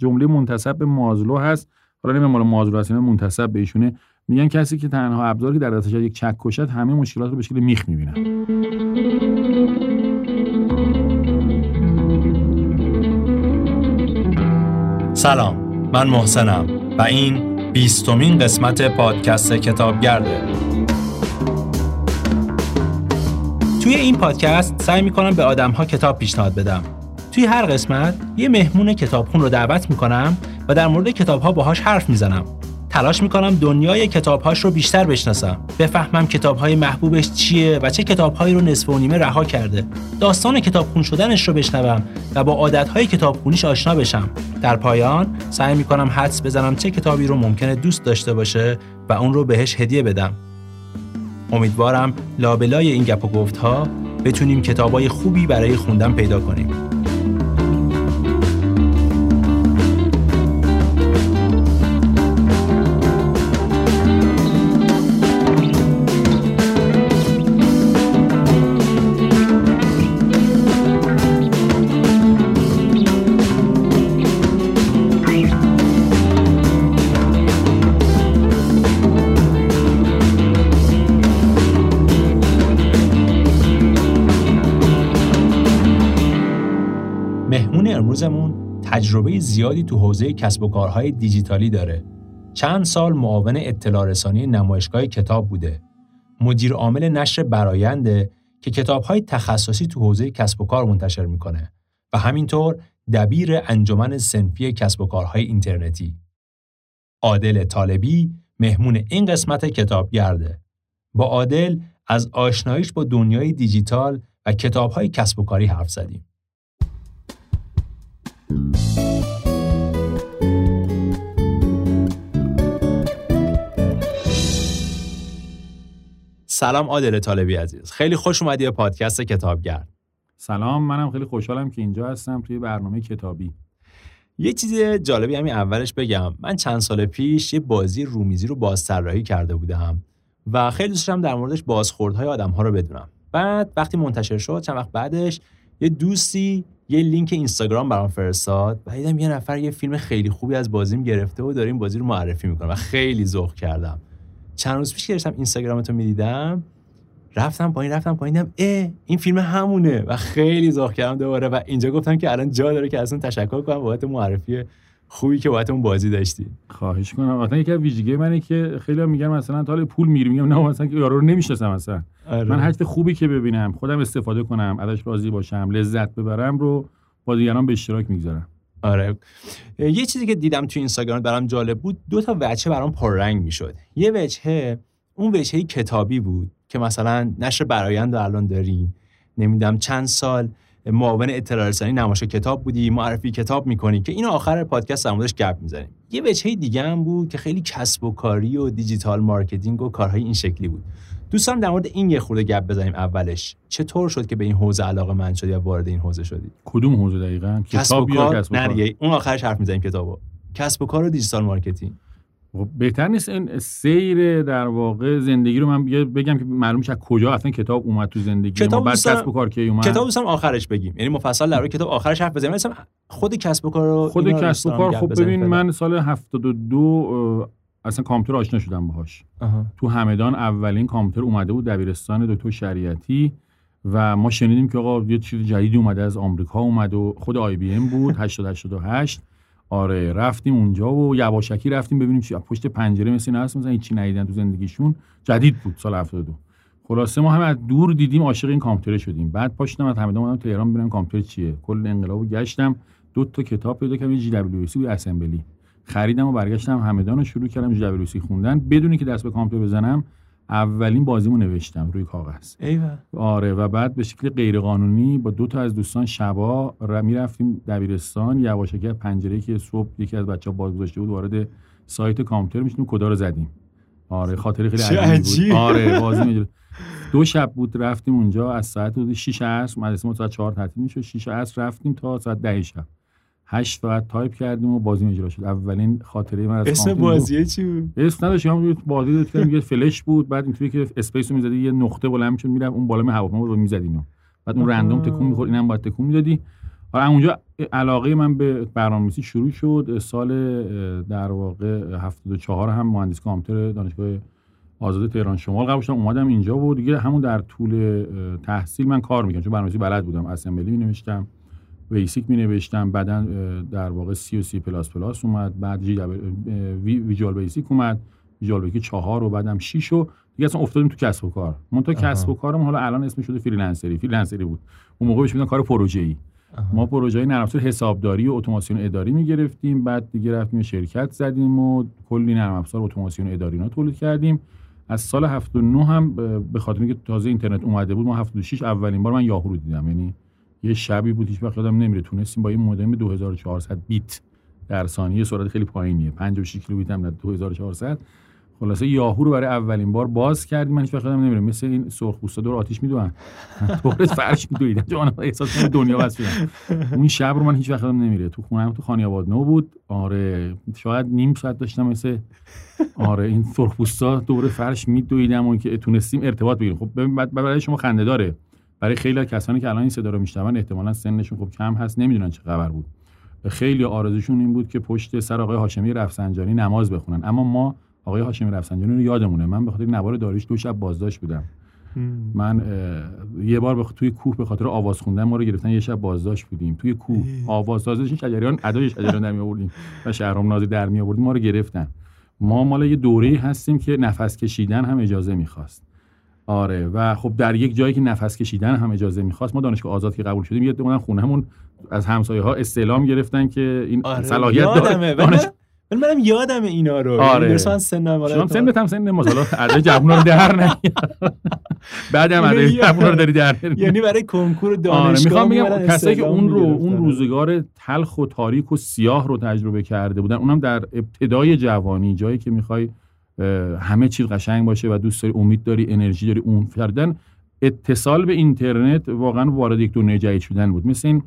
جمله منتسب به مازلو هست. حالا نمی‌دونم مال مازلو هست منتسب به ایشونه. میگن کسی که تنها ابزاری در دستش یک چک کشد همه مشکلات رو به شکل میخ می‌بینن. سلام من محسنم و این بیستمین قسمت پادکست کتابگرده. توی این پادکست سعی می‌کنم به آدم ها کتاب پیشنهاد بدم. توی هر قسمت یه مهمون کتابخون رو دعوت می‌کنم و در مورد کتاب ها باهاش حرف می‌زنم. تلاش می‌کنم دنیای کتابهاش رو بیشتر بشناسم. بفهمم کتابهای محبوبش چیه و چه کتابهایی رو نصف و نیمه رها کرده. داستان کتابخون شدنش رو بشنوم و با عادتهای کتابخونیش آشنا بشم. در پایان سعی می‌کنم حدس بزنم چه کتابی رو ممکنه دوست داشته باشه و اون رو بهش هدیه بدم. امیدوارم لابلای این گپ و گفت ها بتونیم کتابای خوبی برای خوندن پیدا کنیم. امروزمون تجربه زیادی تو حوزه کسب و کارهای دیجیتالی داره. چند سال معاون اطلاع رسانی نمایشگاه کتاب بوده. مدیر عامل نشر براینده که کتابهای تخصصی تو حوزه کسب و کار منتشر می‌کنه و همینطور دبیر انجمن سنفی کسب و کارهای اینترنتی. عادل طالبی مهمون این قسمت کتابگرده. با عادل از آشناییش با دنیای دیجیتال و کتابهای کسب و کاری حرف زدیم. سلام عادل طالبی عزیز. خیلی خوش اومدی به پادکست کتابگرد سلام منم خیلی خوشحالم که اینجا هستم توی برنامه کتابی. یه چیز جالبی همین اولش بگم. من چند سال پیش یه بازی رومیزی رو بازطراحی کرده بودم و خیلی دوست در موردش بازخوردهای آدم ها رو بدونم. بعد وقتی منتشر شد چند وقت بعدش یه دوستی یه لینک اینستاگرام برام فرستاد و دیدم یه نفر یه فیلم خیلی خوبی از بازیم گرفته و داره این بازی رو معرفی می‌کنه و خیلی ذوق کردم. چند روز پیش که داشتم اینستاگرامتو می‌دیدم رفتم پایین رفتم پایین دیدم اه این فیلم همونه و خیلی ذوق کردم دوباره و اینجا گفتم که الان جا داره که اصلا تشکر کنم بابت معرفی خوبی که باید اون بازی داشتی. خواهش کنم اصلا یکی از ویژگی منه که خیلی میگن مثلا تا پول میری میگم نه مثلا که یارو رو نمی‌شناسم مثلا آره. من هر خوبی که ببینم خودم استفاده کنم ازش راضی باشم لذت ببرم رو با دیگران به اشتراک می‌گذارم. آره. یه چیزی که دیدم تو اینستاگرام برام جالب بود دو تا وجه برام پررنگ می‌شد. یه وجهه اون وجهه کتابی بود که مثلا نشر برایند الان دارین نمی‌دونم چند سال. معاون اطلاع رسانی نمایشگاه کتاب بودی معرفی کتاب می‌کنی که اینو آخر پادکست در موردش گپ می‌زنیم. یه وجهه دیگه هم بود که خیلی کسب و کاری و digital marketing و کارهای این شکلی بود. دوست دارم در مورد این یه خورده گپ بزنیم اولش. چطور شد که به این حوزه علاقه‌مند شدی یا وارد این حوزه شدی؟ کدوم حوزه دقیقاً؟ کسب و کار؟ نه اون آخرش حرف می‌زنیم کتابو. کسب و کار و digital marketing. خب بهتر نیست این سیر در واقع زندگی رو من بگم که معلوم شه کجا اصلا کتاب اومد تو زندگی. کتاب بعد کسب و کار کی اومد؟ کتاب دوست دارم آخرش بگیم. یعنی مفصل در کتاب آخرش حرف بزنیم. مثلا خود کسب و کار رو خود کسب و کار خب ببین من سال 72 اصلا کامپیوتر آشنا شدم باهاش. تو همدان اولین کامپیوتر اومده بود دبیرستان دکتر شریعتی و ما شنیدیم که آقا یه چیز جدیدی اومده از آمریکا اومد و خود IBM بود 8088 آره رفتیم اونجا و یواشکی رفتیم ببینیم چی پشت پنجره مثل این هست هیچی ندیدن تو زندگیشون. جدید بود سال 72 خلاصه ما هم از دور دیدیم عاشق این کامپیوتر شدیم. بعد پا شدم از همدان اومدم تهران ببینم کامپیوتر چیه. کل انقلابو گشتم. دو تا کتاب پیدا کردم جی دبلیو سی و اسمبلی. خریدم و برگشتم همدان رو شروع کردم جی دبلیو سی خوندن. بدون اینکه دست به کامپیوتر بزنم اولین بازیمو نوشتم روی کاغذ. ایوه. آره و بعد به شکل غیرقانونی با دو تا از دوستان شبا می‌رفتیم دبیرستان. یواشکی پنجره که صبح یکی از بچه‌ها باز گذاشته بود وارد سایت کامپیوتر می‌شدیم کدا رو زدیم. آره خاطر خیلی عجیبی بود. آره بازی دو شب بود رفتیم اونجا از ساعت 6 عصر مدرسه ما ساعت 4 تعطیل می‌شد 6 عصر رفتیم تا ساعت 10 شب. هشت ساعت تایپ کردیم و بازی اجرا شد. اولین خاطره من از اسم بازی چی بود؟ اسم نداشت. هم بازی داشت که میگه فلش بود. بعد اینطوری که space رو می‌زدی یه نقطه بلند می‌شد می‌رفت اون بالا می هواپیما رو می‌زد اینو بعد اون random تکون می‌خورد. اینم باید تکون می‌دادی. آره اونجا علاقه من به برنامه‌نویسی شروع شد. سال در واقع 74 هم مهندس کامپیوتر دانشگاه آزاد تهران شمال قبول شدم اومدم اینجا بود دیگه همون در طول تحصیل من کار می‌کنم چون برنامه‌نویسی بلد بودم. Assembly می نوشتم BASIC می نوشتم بعدا در واقع سی و سی پلاس پلاس اومد بعد جی Visual Basic اومد Visual Basic چهار و بعدم 6 و دیگه اصلا افتادیم تو کسب و کار. من تو کسب و کارم حالا الان اسمش شده فریلنسری. فریلنسری بود. اون موقع بهش میگن کار پروژه ای ما پروژه نرم افزار حسابداری و اتوماسیون اداری می‌گرفتیم بعد دیگه رفتیم شرکت زدیم و کلی نرم افزار اتوماسیون اداری اینا تولید کردیم. از سال 79 هم به خاطر اینکه تازه اینترنت اومده بود ما 76 اولین بار من یاهو رو دیدم. یعنی یه شبی بود هیچ وقت یادم نمیره. تونستیم با این مودم 2400 بیت در ثانیه. سرعت خیلی پایینیه. 56 کیلوبیت هم 2400 خلاصه یاهو رو برای اولین بار باز کردیم. من هیچ وقت نمی‌دونم مثل این سرخ پوستا دور آتیش می‌دونن دور فرش میدویدن. جان احساس دنیا بس اون شب رو من هیچ وقت نمیره. تو خونم تو خانی آباد نو بود. آره شاید نیم ساعت داشتم مثل آره این سرخ پوستا. دور فرش میدویدم و که تونستیم ارتباط بگیریم. خب بعد برای شما خنده داره. برای خیلی کسانی که الان این صدا رو میشنون احتمالاً سنشون خب کم هست نمی‌دونن چه خبر بود. خیلی آرزوشون این بود که پشت سر آقای هاشمی رفسنجانی نماز بخونن. اما ما آقای هاشمی رفسنجانی رو یادمونه. من به خاطر نوار داریش دو شب بازداشت بودم. من یه بار بخ... توی کوه به خاطر آواز خوندن ما رو گرفتن یه شب بازداشت بودیم. توی کوه. آواز سازش شجریان ادای شجریان در می آوردیم و شهرام نازی در می آوردیم ما رو گرفتن. ما مال یه دوره هستیم که نفس کشیدن هم اجازه می‌خواست. آره. و خب در یک جایی که نفس کشیدن هم اجازه می‌خواست ما دانشگاه آزاد که قبول شدیم یه دونه خونهمون از همسایه ها استعلام گرفتن که این آره صلاحیت داره. دانش... ولی منم یادم اینا رو. آره. مثلا سن شما سنت هم سن مثلا عده جوونا رو در نه بعدم عده جوونا رو داری در یعنی برای کنکور دانشگاه آره می‌خوام بگم کسایی که اون رو اون روزگار تلخ و تاریک و سیاه رو تجربه کرده بودن اونم در ابتدای جوانی جایی که می‌خوای همه چیز قشنگ باشه و دوست داری امید داری انرژی داری اون کردن. اتصال به اینترنت واقعا وارد یک دنیای جدید شدن بود. مثل این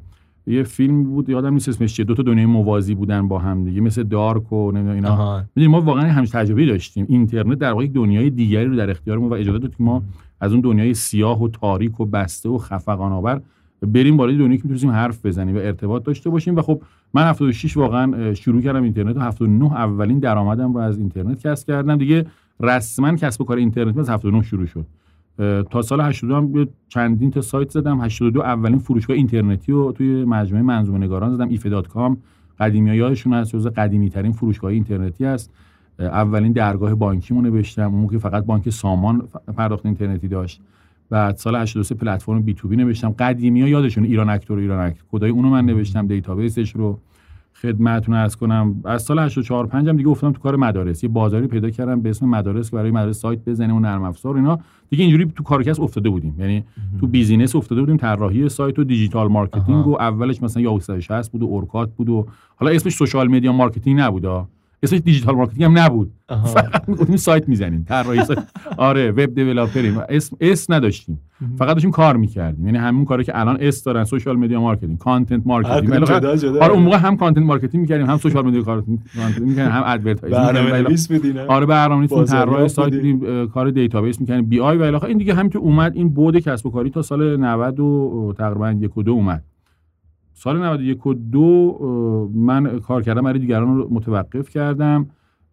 یه فیلم بود یادم نیست اسمش چیه. دو تا دنیای موازی بودن با هم دیگه مثل دارک و اینا. ما واقعا همش تجربه داشتیم. اینترنت در واقع یک دنیای دیگری رو در اختیار ما و اجازه داد که ما از اون دنیای سیاه و تاریک و بسته و خفقان آور بریم وارد دنیایی که می‌تونیم حرف بزنیم و ارتباط داشته باشیم. و خب من 76 واقعا شروع کردم اینترنت و 79 اولین درآمدم رو از اینترنت کسب کردم. دیگه رسما کسب و کار اینترنت از 79 شروع شد. تا سال 82 هم چندین تا سایت زدم. 82 اولین فروشگاه اینترنتی رو توی مجموعه منظومه نگاران زدم. قدیمی یادشون هست جزو قدیمی ترین فروشگاه اینترنتی است. اولین درگاه بانکی مون نوشتم. اون که فقط بانک سامان پرداخت اینترنتی داشت. بعد سال 83 پلتفرم B2B نوشتم. قدیمی ها یادشون ایران اکتور ایران اکت کدای اونو من نوشتم database ش رو خدمتتون عرض کنم. از سال 84 5 هم دیگه افتادم تو کار مدارس. یه بازاری پیدا کردم به اسم مدارس که برای مدارس سایت بزنیم و نرم افزار اینا. دیگه اینجوری تو کار کسب افتاده بودیم. یعنی تو business افتاده بودیم. طراحی سایت و digital marketing و اولش مثلا یا 360 بود و اورکات بود و حالا اسمش social media marketing نبود اسمش digital marketing هم نبود. فقط می‌گفتیم سایت می‌زنیم. طراحی سایت. آره web developer یم. اسم اس نداشتیم. فقط داشتیم کار می‌کردیم. یعنی همون کاری که الان اسم دارن social media marketing content marketing. آره اون موقع هم content marketing می‌کردیم هم social media کار می‌کردیم هم advertising آره برنامه‌نویس طراح سایت بودیم کار database می‌کردیم. BI و الی این دیگه همینطور اومد این بود کسب و کاری تا سال 90 و تقریبا 1 و 2 اومد. سال 91 و دو من کار کردم برای دیگران رو متوقف کردم.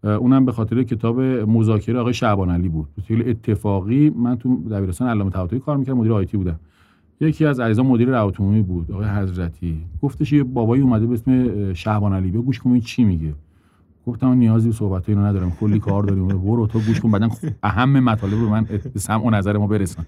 اونم به خاطر کتاب مذاکره آقای شعبان علی بود. به اتفاقی من تو دبیرستان علامه طباطبایی کار می‌کردم مدیر آیتی بودم. یکی از عزیزان مدیر روابط بود آقای حضرتی. گفتش یه بابایی اومده به اسم شعبان علی. بیا گوش کن چی میگه. گفتم نیازی به صحبت اینو ندارم کلی کار داریم. برو تو گوش کن بعدن اهم مطالب رو من به سمع و نظر ما برسان.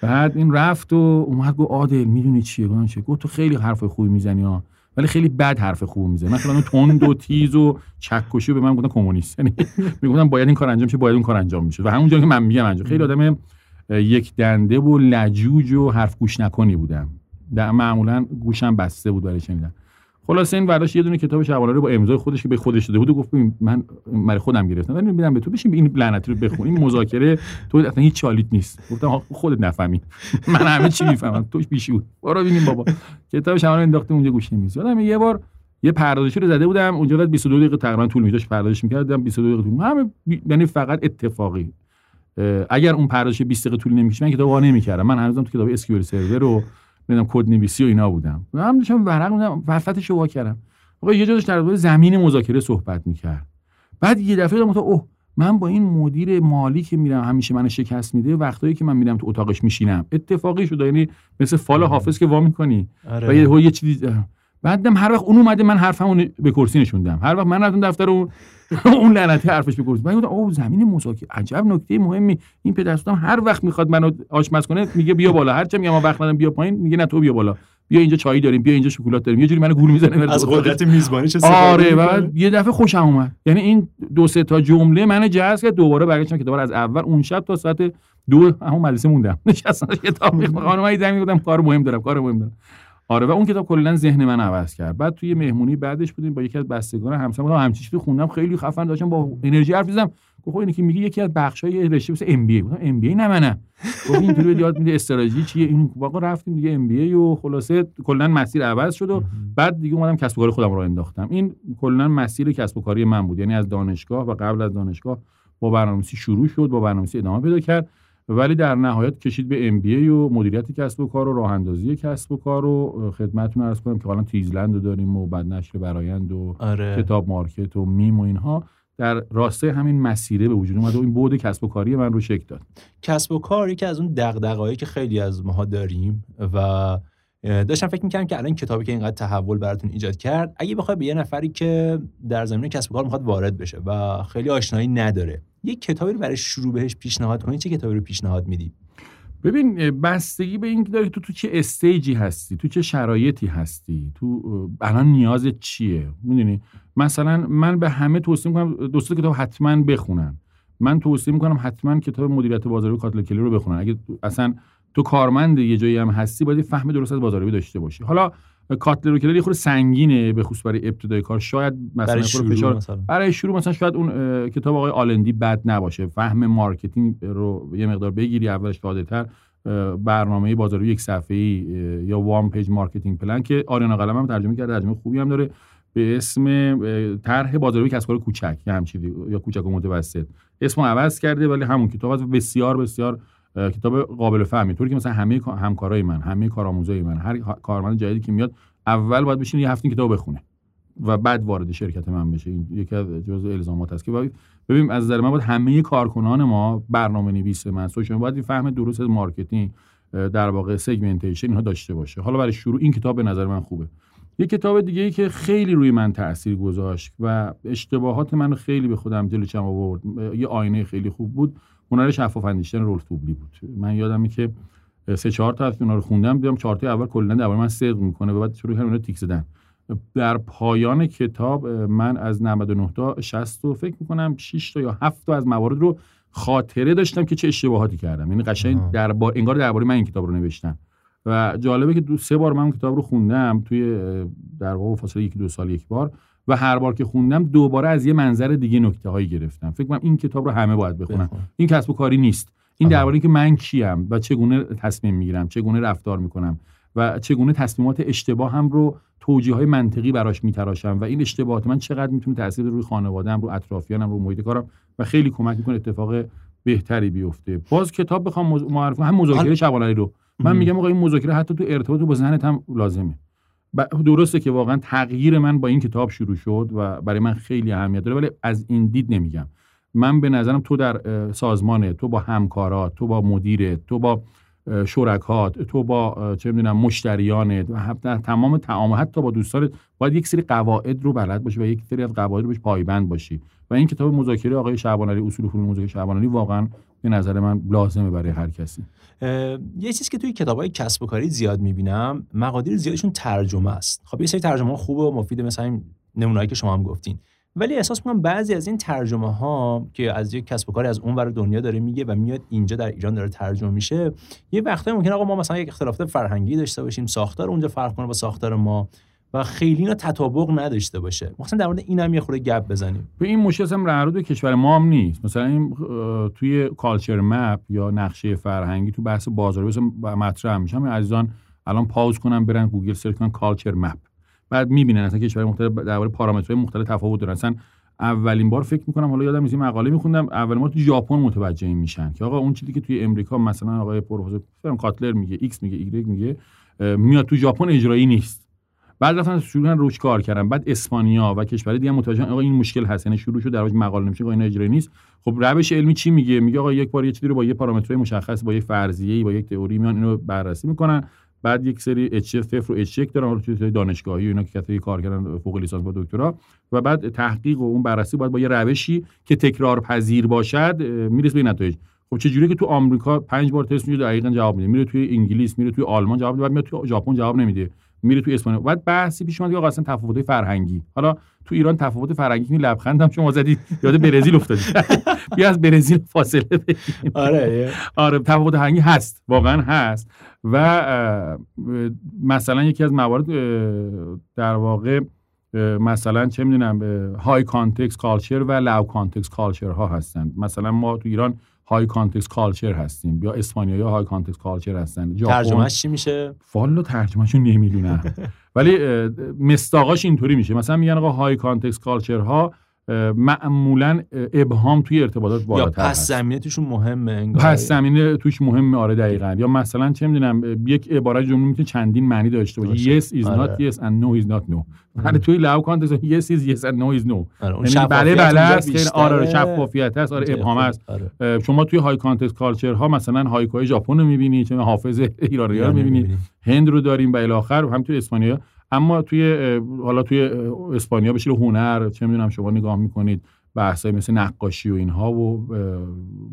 بعد این رفت و اومد گفت عادل می‌دونی چیه گفتم چه گفت تو خیلی حرف خوبی می‌زنی ها ولی خیلی بد حرف خوب می‌زنی. مثلا تند و تیز و چکشی به من گفتن کمونیست. یعنی می‌گفتن باید این کار انجام شه باید اون کار انجام میشه و همونجا که من میگم انجام. خیلی آدم یک دنده و لجوج و حرف گوش نکنی بودم. در معمولا گوشم بسته بود برای شنیدن خلاص این برداشت یه دونه کتاب شعبان رو با امضای خودش که به خودش داده بود و گفت من برای خودم گرفتم. ولی میدم به تو بشین این لعنتی رو بخون. این مذاکره تو اصلا هیچ چالیت نیست. گفتم خودت نفهمی من همه چی می‌فهمم. توش بیشور برو ببینیم بابا. کتاب شعبان انداختیم اونجا گوشه میز یادم یه بار یه پردازشی رو زده بودم. اونجا بعد 22 دقیقه تقریبا طول می‌کشید پردازش می‌کردم. 22 دقیقه طول همه یعنی فقط اتفاقی. اگر اون پردازش 20 دقیقه طول نمی‌کشید من کتاب وا نمی‌کردم. من هنوزم تو کتاب اسکیول سرور رو نمی‌دونم کد نویسی و اینا بودم. هم داشتم ورق میدم وسطش وا کردم. آقا یه جا در زمین مذاکره صحبت می‌کرد. بعد یه دفعه دیدم اوه من با این مدیر مالی که میرم همیشه من شکست میده وقتایی که من میرم تو اتاقش میشینم. اتفاقی شده یعنی مثل فال حافظ که وا می‌کنی. آره. و یه, یه چیزی بعدم هر وقت اون اومده من حرفمو به کرسی نشوندم هر وقت من رفتم دفتر اون اون لعنتی حرفش به کرسی. من گفتم اوه زمین مذاکره عجب نکته مهمی. این پدرستم هر وقت می‌خواد منو آشپز کنه میگه بیا بالا. هر چه میگم ما وقت ندارم بیا پایین. میگه نه تو بیا بالا. بیا اینجا چای داریم بیا اینجا شکلات داریم. یه جوری منو گول می‌زنه. از قدرت میزبانی چه آره بعد یه دفعه خوشم اومد. یعنی این دو سه تا جمله منو جذب کرد. دوباره برگشتم که دوباره از اول اون شب تا ساعت دو همون مدرسه موندم. نشستم کتاب می‌خونم خانمای زمین گفتم کار مهم دارم کار مهم دارم. آره و اون کتاب کلا ذهن من عوض کرد. بعد توی مهمونی بعدش بودیم با یکی از بستگان همسر بودم همچین چیزی خوندم خیلی خفن داشتم با انرژی حرف زدم گفت اینی که میگه یکی از بخشای رشته مثل ام بی ای گفتم ام بی ای نه منم. گفت اینطوری یاد میده استراتژی چیه؟ این واقعا رفتیم دیگه ام بی ای و خلاصه کلا مسیر عوض شد و بعد دیگه اومدم کسب و کار خودم رو انداختم. این کلا مسیر کسب و کاری من بود. یعنی از دانشگاه و قبل از دانشگاه با برنامه‌نویسی شروع شد با برنامه‌نویسی ادامه پیدا کرد. ولی در نهایت کشید به MBA و مدیریت کسب و کار و راه اندازی کسب و کار رو خدمتتون عرض کنم که حالا تیزلند رو داریم و بعد نشر برایند و آره. کتاب مارکت و میم و اینها در راستای همین مسیره به وجود اومد و این بود کسب و کاری من رو شکل داد کسب و کار که از اون دغدغه‌ای که خیلی از ماها داریم و داشتم فکر می‌کردم که الان کتابی که اینقدر تحول براتون ایجاد کرد اگه بخوای به یه نفری که در زمینه کسب و کار می‌خواد وارد بشه و خیلی آشنایی نداره یه کتابی رو برای شروع بهش پیشنهاد کنی چه کتابی رو پیشنهاد میدی؟ ببین بستگی به این داره تو تو چه استیجی هستی تو چه شرایطی هستی تو الان نیاز چیه؟ می‌دونی؟ مثلا من به همه توصیه می‌کنم دوست کتاب حتما بخونن. من توصیه می‌کنم حتما کتاب مدیریت بازاریابی کاتل کلی رو بخونن. اگه اصلا تو کارمند یه جایی هم هستی باید فهم درست از بازاریابی داشته باشی. حالا کاتلر و کلر یه خورده سنگینه به خصوص برای ابتدای کار. شاید مثلا برای شروع فشار مثلا. برای شروع مثلا شاید اون کتاب آقای آلن دیب بد نباشه. فهم marketing رو یه مقدار بگیری اولش ساده تر برنامه بازار یک صفحه ای یا one page marketing plan که آریانا قلم هم ترجمه کرده ترجمه خوبی هم داره به اسم طرح بازاریابی کسب کار کوچک. یا همچین یا کوچک و متوسط. اسمو عوض کرده ولی همون کتاب بسیار بسیار کتاب قابل فهمی. طوری که مثلا همه همکارای من همه کارآموزای من هر کارمند جدیدی که میاد اول باید بشینه یه هفته کتاب بخونه و بعد وارد شرکت من بشه. این یکی از جزء الزامات است که ببین از نظر من باید همه کارکنان ما برنامه نویس من social باید فهم درست marketing در واقع segmentation اینها داشته باشه. حالا برای شروع این کتاب به نظر من خوبه. یه کتاب دیگه ای که خیلی روی من تاثیر گذاشت و اشتباهات من خیلی به خودم جلو چشمم آورد یه آینه خیلی خوب بود. هنر شفاف اندیشیدن رولف توبلی بود. من یادمه که سه چهار تا از اونا رو خوندم دیدم چهار تا اول کلا درباره من صدق می‌کنه و بعد شروع کردم اونها تیک زدن. در پایان کتاب من از 99 تا 60 تا فکر می‌کنم 6 تا یا 7 تا از موارد رو خاطره داشتم که چه اشتباهاتی کردم. یعنی قشنگ دربار انگار درباره من این کتاب رو نوشتم و جالبه که دو سه بار من کتاب رو خوندم توی در واقع فاصله یک دو سال یک بار. و هر بار که خوندم دوباره از یه منظر دیگه نکته هایی گرفتم. فکر کنم این کتاب رو همه باید بخونن. این کسب و کاری نیست. این درباره که من کیم و چگونه تصمیم می‌گیرم چگونه رفتار می‌کنم و چگونه تصمیمات اشتباه هم رو توجیه های منطقی براش میتراشم و این اشتباهات من چقدر می‌تونه تاثیر روی خانواده‌ام رو اطرافیانم رو محیط کارم و خیلی کمک می‌کنه اتفاق بهتری بیفته. باز کتاب بخوام معرفی هم مذاکره شبانه رو. من میگم آقا این مذاکره حتی تو ارتباط با ذهنت هم لازمه. درسته که واقعا تغییر من با این کتاب شروع شد و برای من خیلی اهمیت داره ولی از این دید نمیگم. من به نظرم تو در سازمان تو با همکارات تو با مدیرت تو با شرکات تو با چه می‌دونم مشتریانت و تمام تعامل حتی با دوستانت باید یک سری قواعد رو بلد باشی و یک سری از قواعد رو بهش پایبند باشی. و این کتاب مذاکره آقای شعبان علی اصول فنون مذاکره شعبان علی واقعا به نظر من لازمه برای هر کسی. یه چیزی که توی کتابای کسب و کاری زیاد می‌بینم مقادیر زیادشون ترجمه است. خب یه سری ترجمه خوبه و مفیده مثلا نمونه‌ای که شما هم گفتین. ولی احساس می‌کنم بعضی از این ترجمه ها که از یک کسب و کاری از اون ور دنیا داره میگه و میاد اینجا در ایران داره ترجمه میشه یه وقتایی ممکن آقا ما مثلا یک اختلافات فرهنگی داشته باشیم ساختار اونجا فرق کنه با ساختار ما و خیلی اینا تطابق نداشته باشه. مثلا در مورد اینم یه خورده گپ بزنیم. به این مشکل هم به کشور ما هم نیست. مثلا این توی culture map یا نقشه فرهنگی تو بحث بازار مطرح میشه. همین عزیزان الان pause کنن برن گوگل search کنن culture map بعد می‌بینن اصلا کشور مختلف درباره پارامترهای مختلف تفاوت دارن. اصلا اولین بار فکر می‌کنم حالا یادم نیست مقاله میخوندم اول ما تو ژاپن متوجه میشن که آقا اون چیزی که توی امریکا مثلا آقای پروفسور کاتلر میگه ایکس میگه ایگرگ میگه میاد تو ژاپن اجرایی نیست. بعد رفتن شروع روش کار کردن. بعد اسپانیا و کشور دیگه متوجه آقا این مشکل هست. یعنی شروع شد در واقع مقاله نمیشه آقا این اجرایی نیست. خب روش علمی چی میگه؟ میگه آقا یک بار یه چیزی رو با یه پارامترهای مشخص با یه فرضیه با یک تئوری میان اینو بررسی می‌کنن. بعد یک سری اچ اف و اچ یک دارن توی دانشگاهی و اینا که کتابی کار کردن فوق لیسانس با دکترا. و بعد تحقیق و اون بررسی باید با یه روشی که تکرار پذیر باشد می‌رسه به نتایج. خب چه جوری که تو آمریکا پنج بار تست میده دقیقاً جواب میده. میره توی انگلیس میره توی آلمان جواب میده بعد میاد توی ژاپن جواب نمیده. میره توی اسپانیا. بعد بحثی پیش اومد که اصلا تفاوت‌های فرهنگی. حالا تو ایران تفاوت فرهنگی می لبخند هم شما زدید یاد برزیل افتادی. بیا از برزیل فاصله بگیریم. آره آره تفاوت فرهنگی هست. واقعا هست. و مثلا یکی از موارد در واقع مثلا چه می‌دونم high context culture و low context culture ها هستن مثلا ما تو ایران high context culture هستیم. یا اسپانیایی high context culture هستن. ترجمهش چی میشه؟ فعلا ترجمهشو نمی‌دونم. ولی مصداقاش اینطوری میشه. مثلا میگن آقا high context culture ها معمولا ابهام توی ارتباطات بالاتر یا پس زمینه توشون مهمه انگار. پس زمینه توش مهمه آره دقیقا. یا مثلا چه می‌دونم یک عبارت جمله می‌تونه چندین معنی داشته باشه. yes is آره. not yes and no is not no. ولی توی low context yes is yes and no is no. آره. یعنی بله بله است خیلی آره شفافیت است آره ابهام است. آره. شما توی high context culture ها مثلا هایکوهای ژاپن رو می‌بینی چه حافظ ایرانی رو می‌بینی. هند رو داریم و الی آخر. هم توی اسپانیا. اما توی حالا توی اسپانیا به هنر چه می‌دونم شما نگاه می‌کنید بحثای مثل نقاشی و اینها و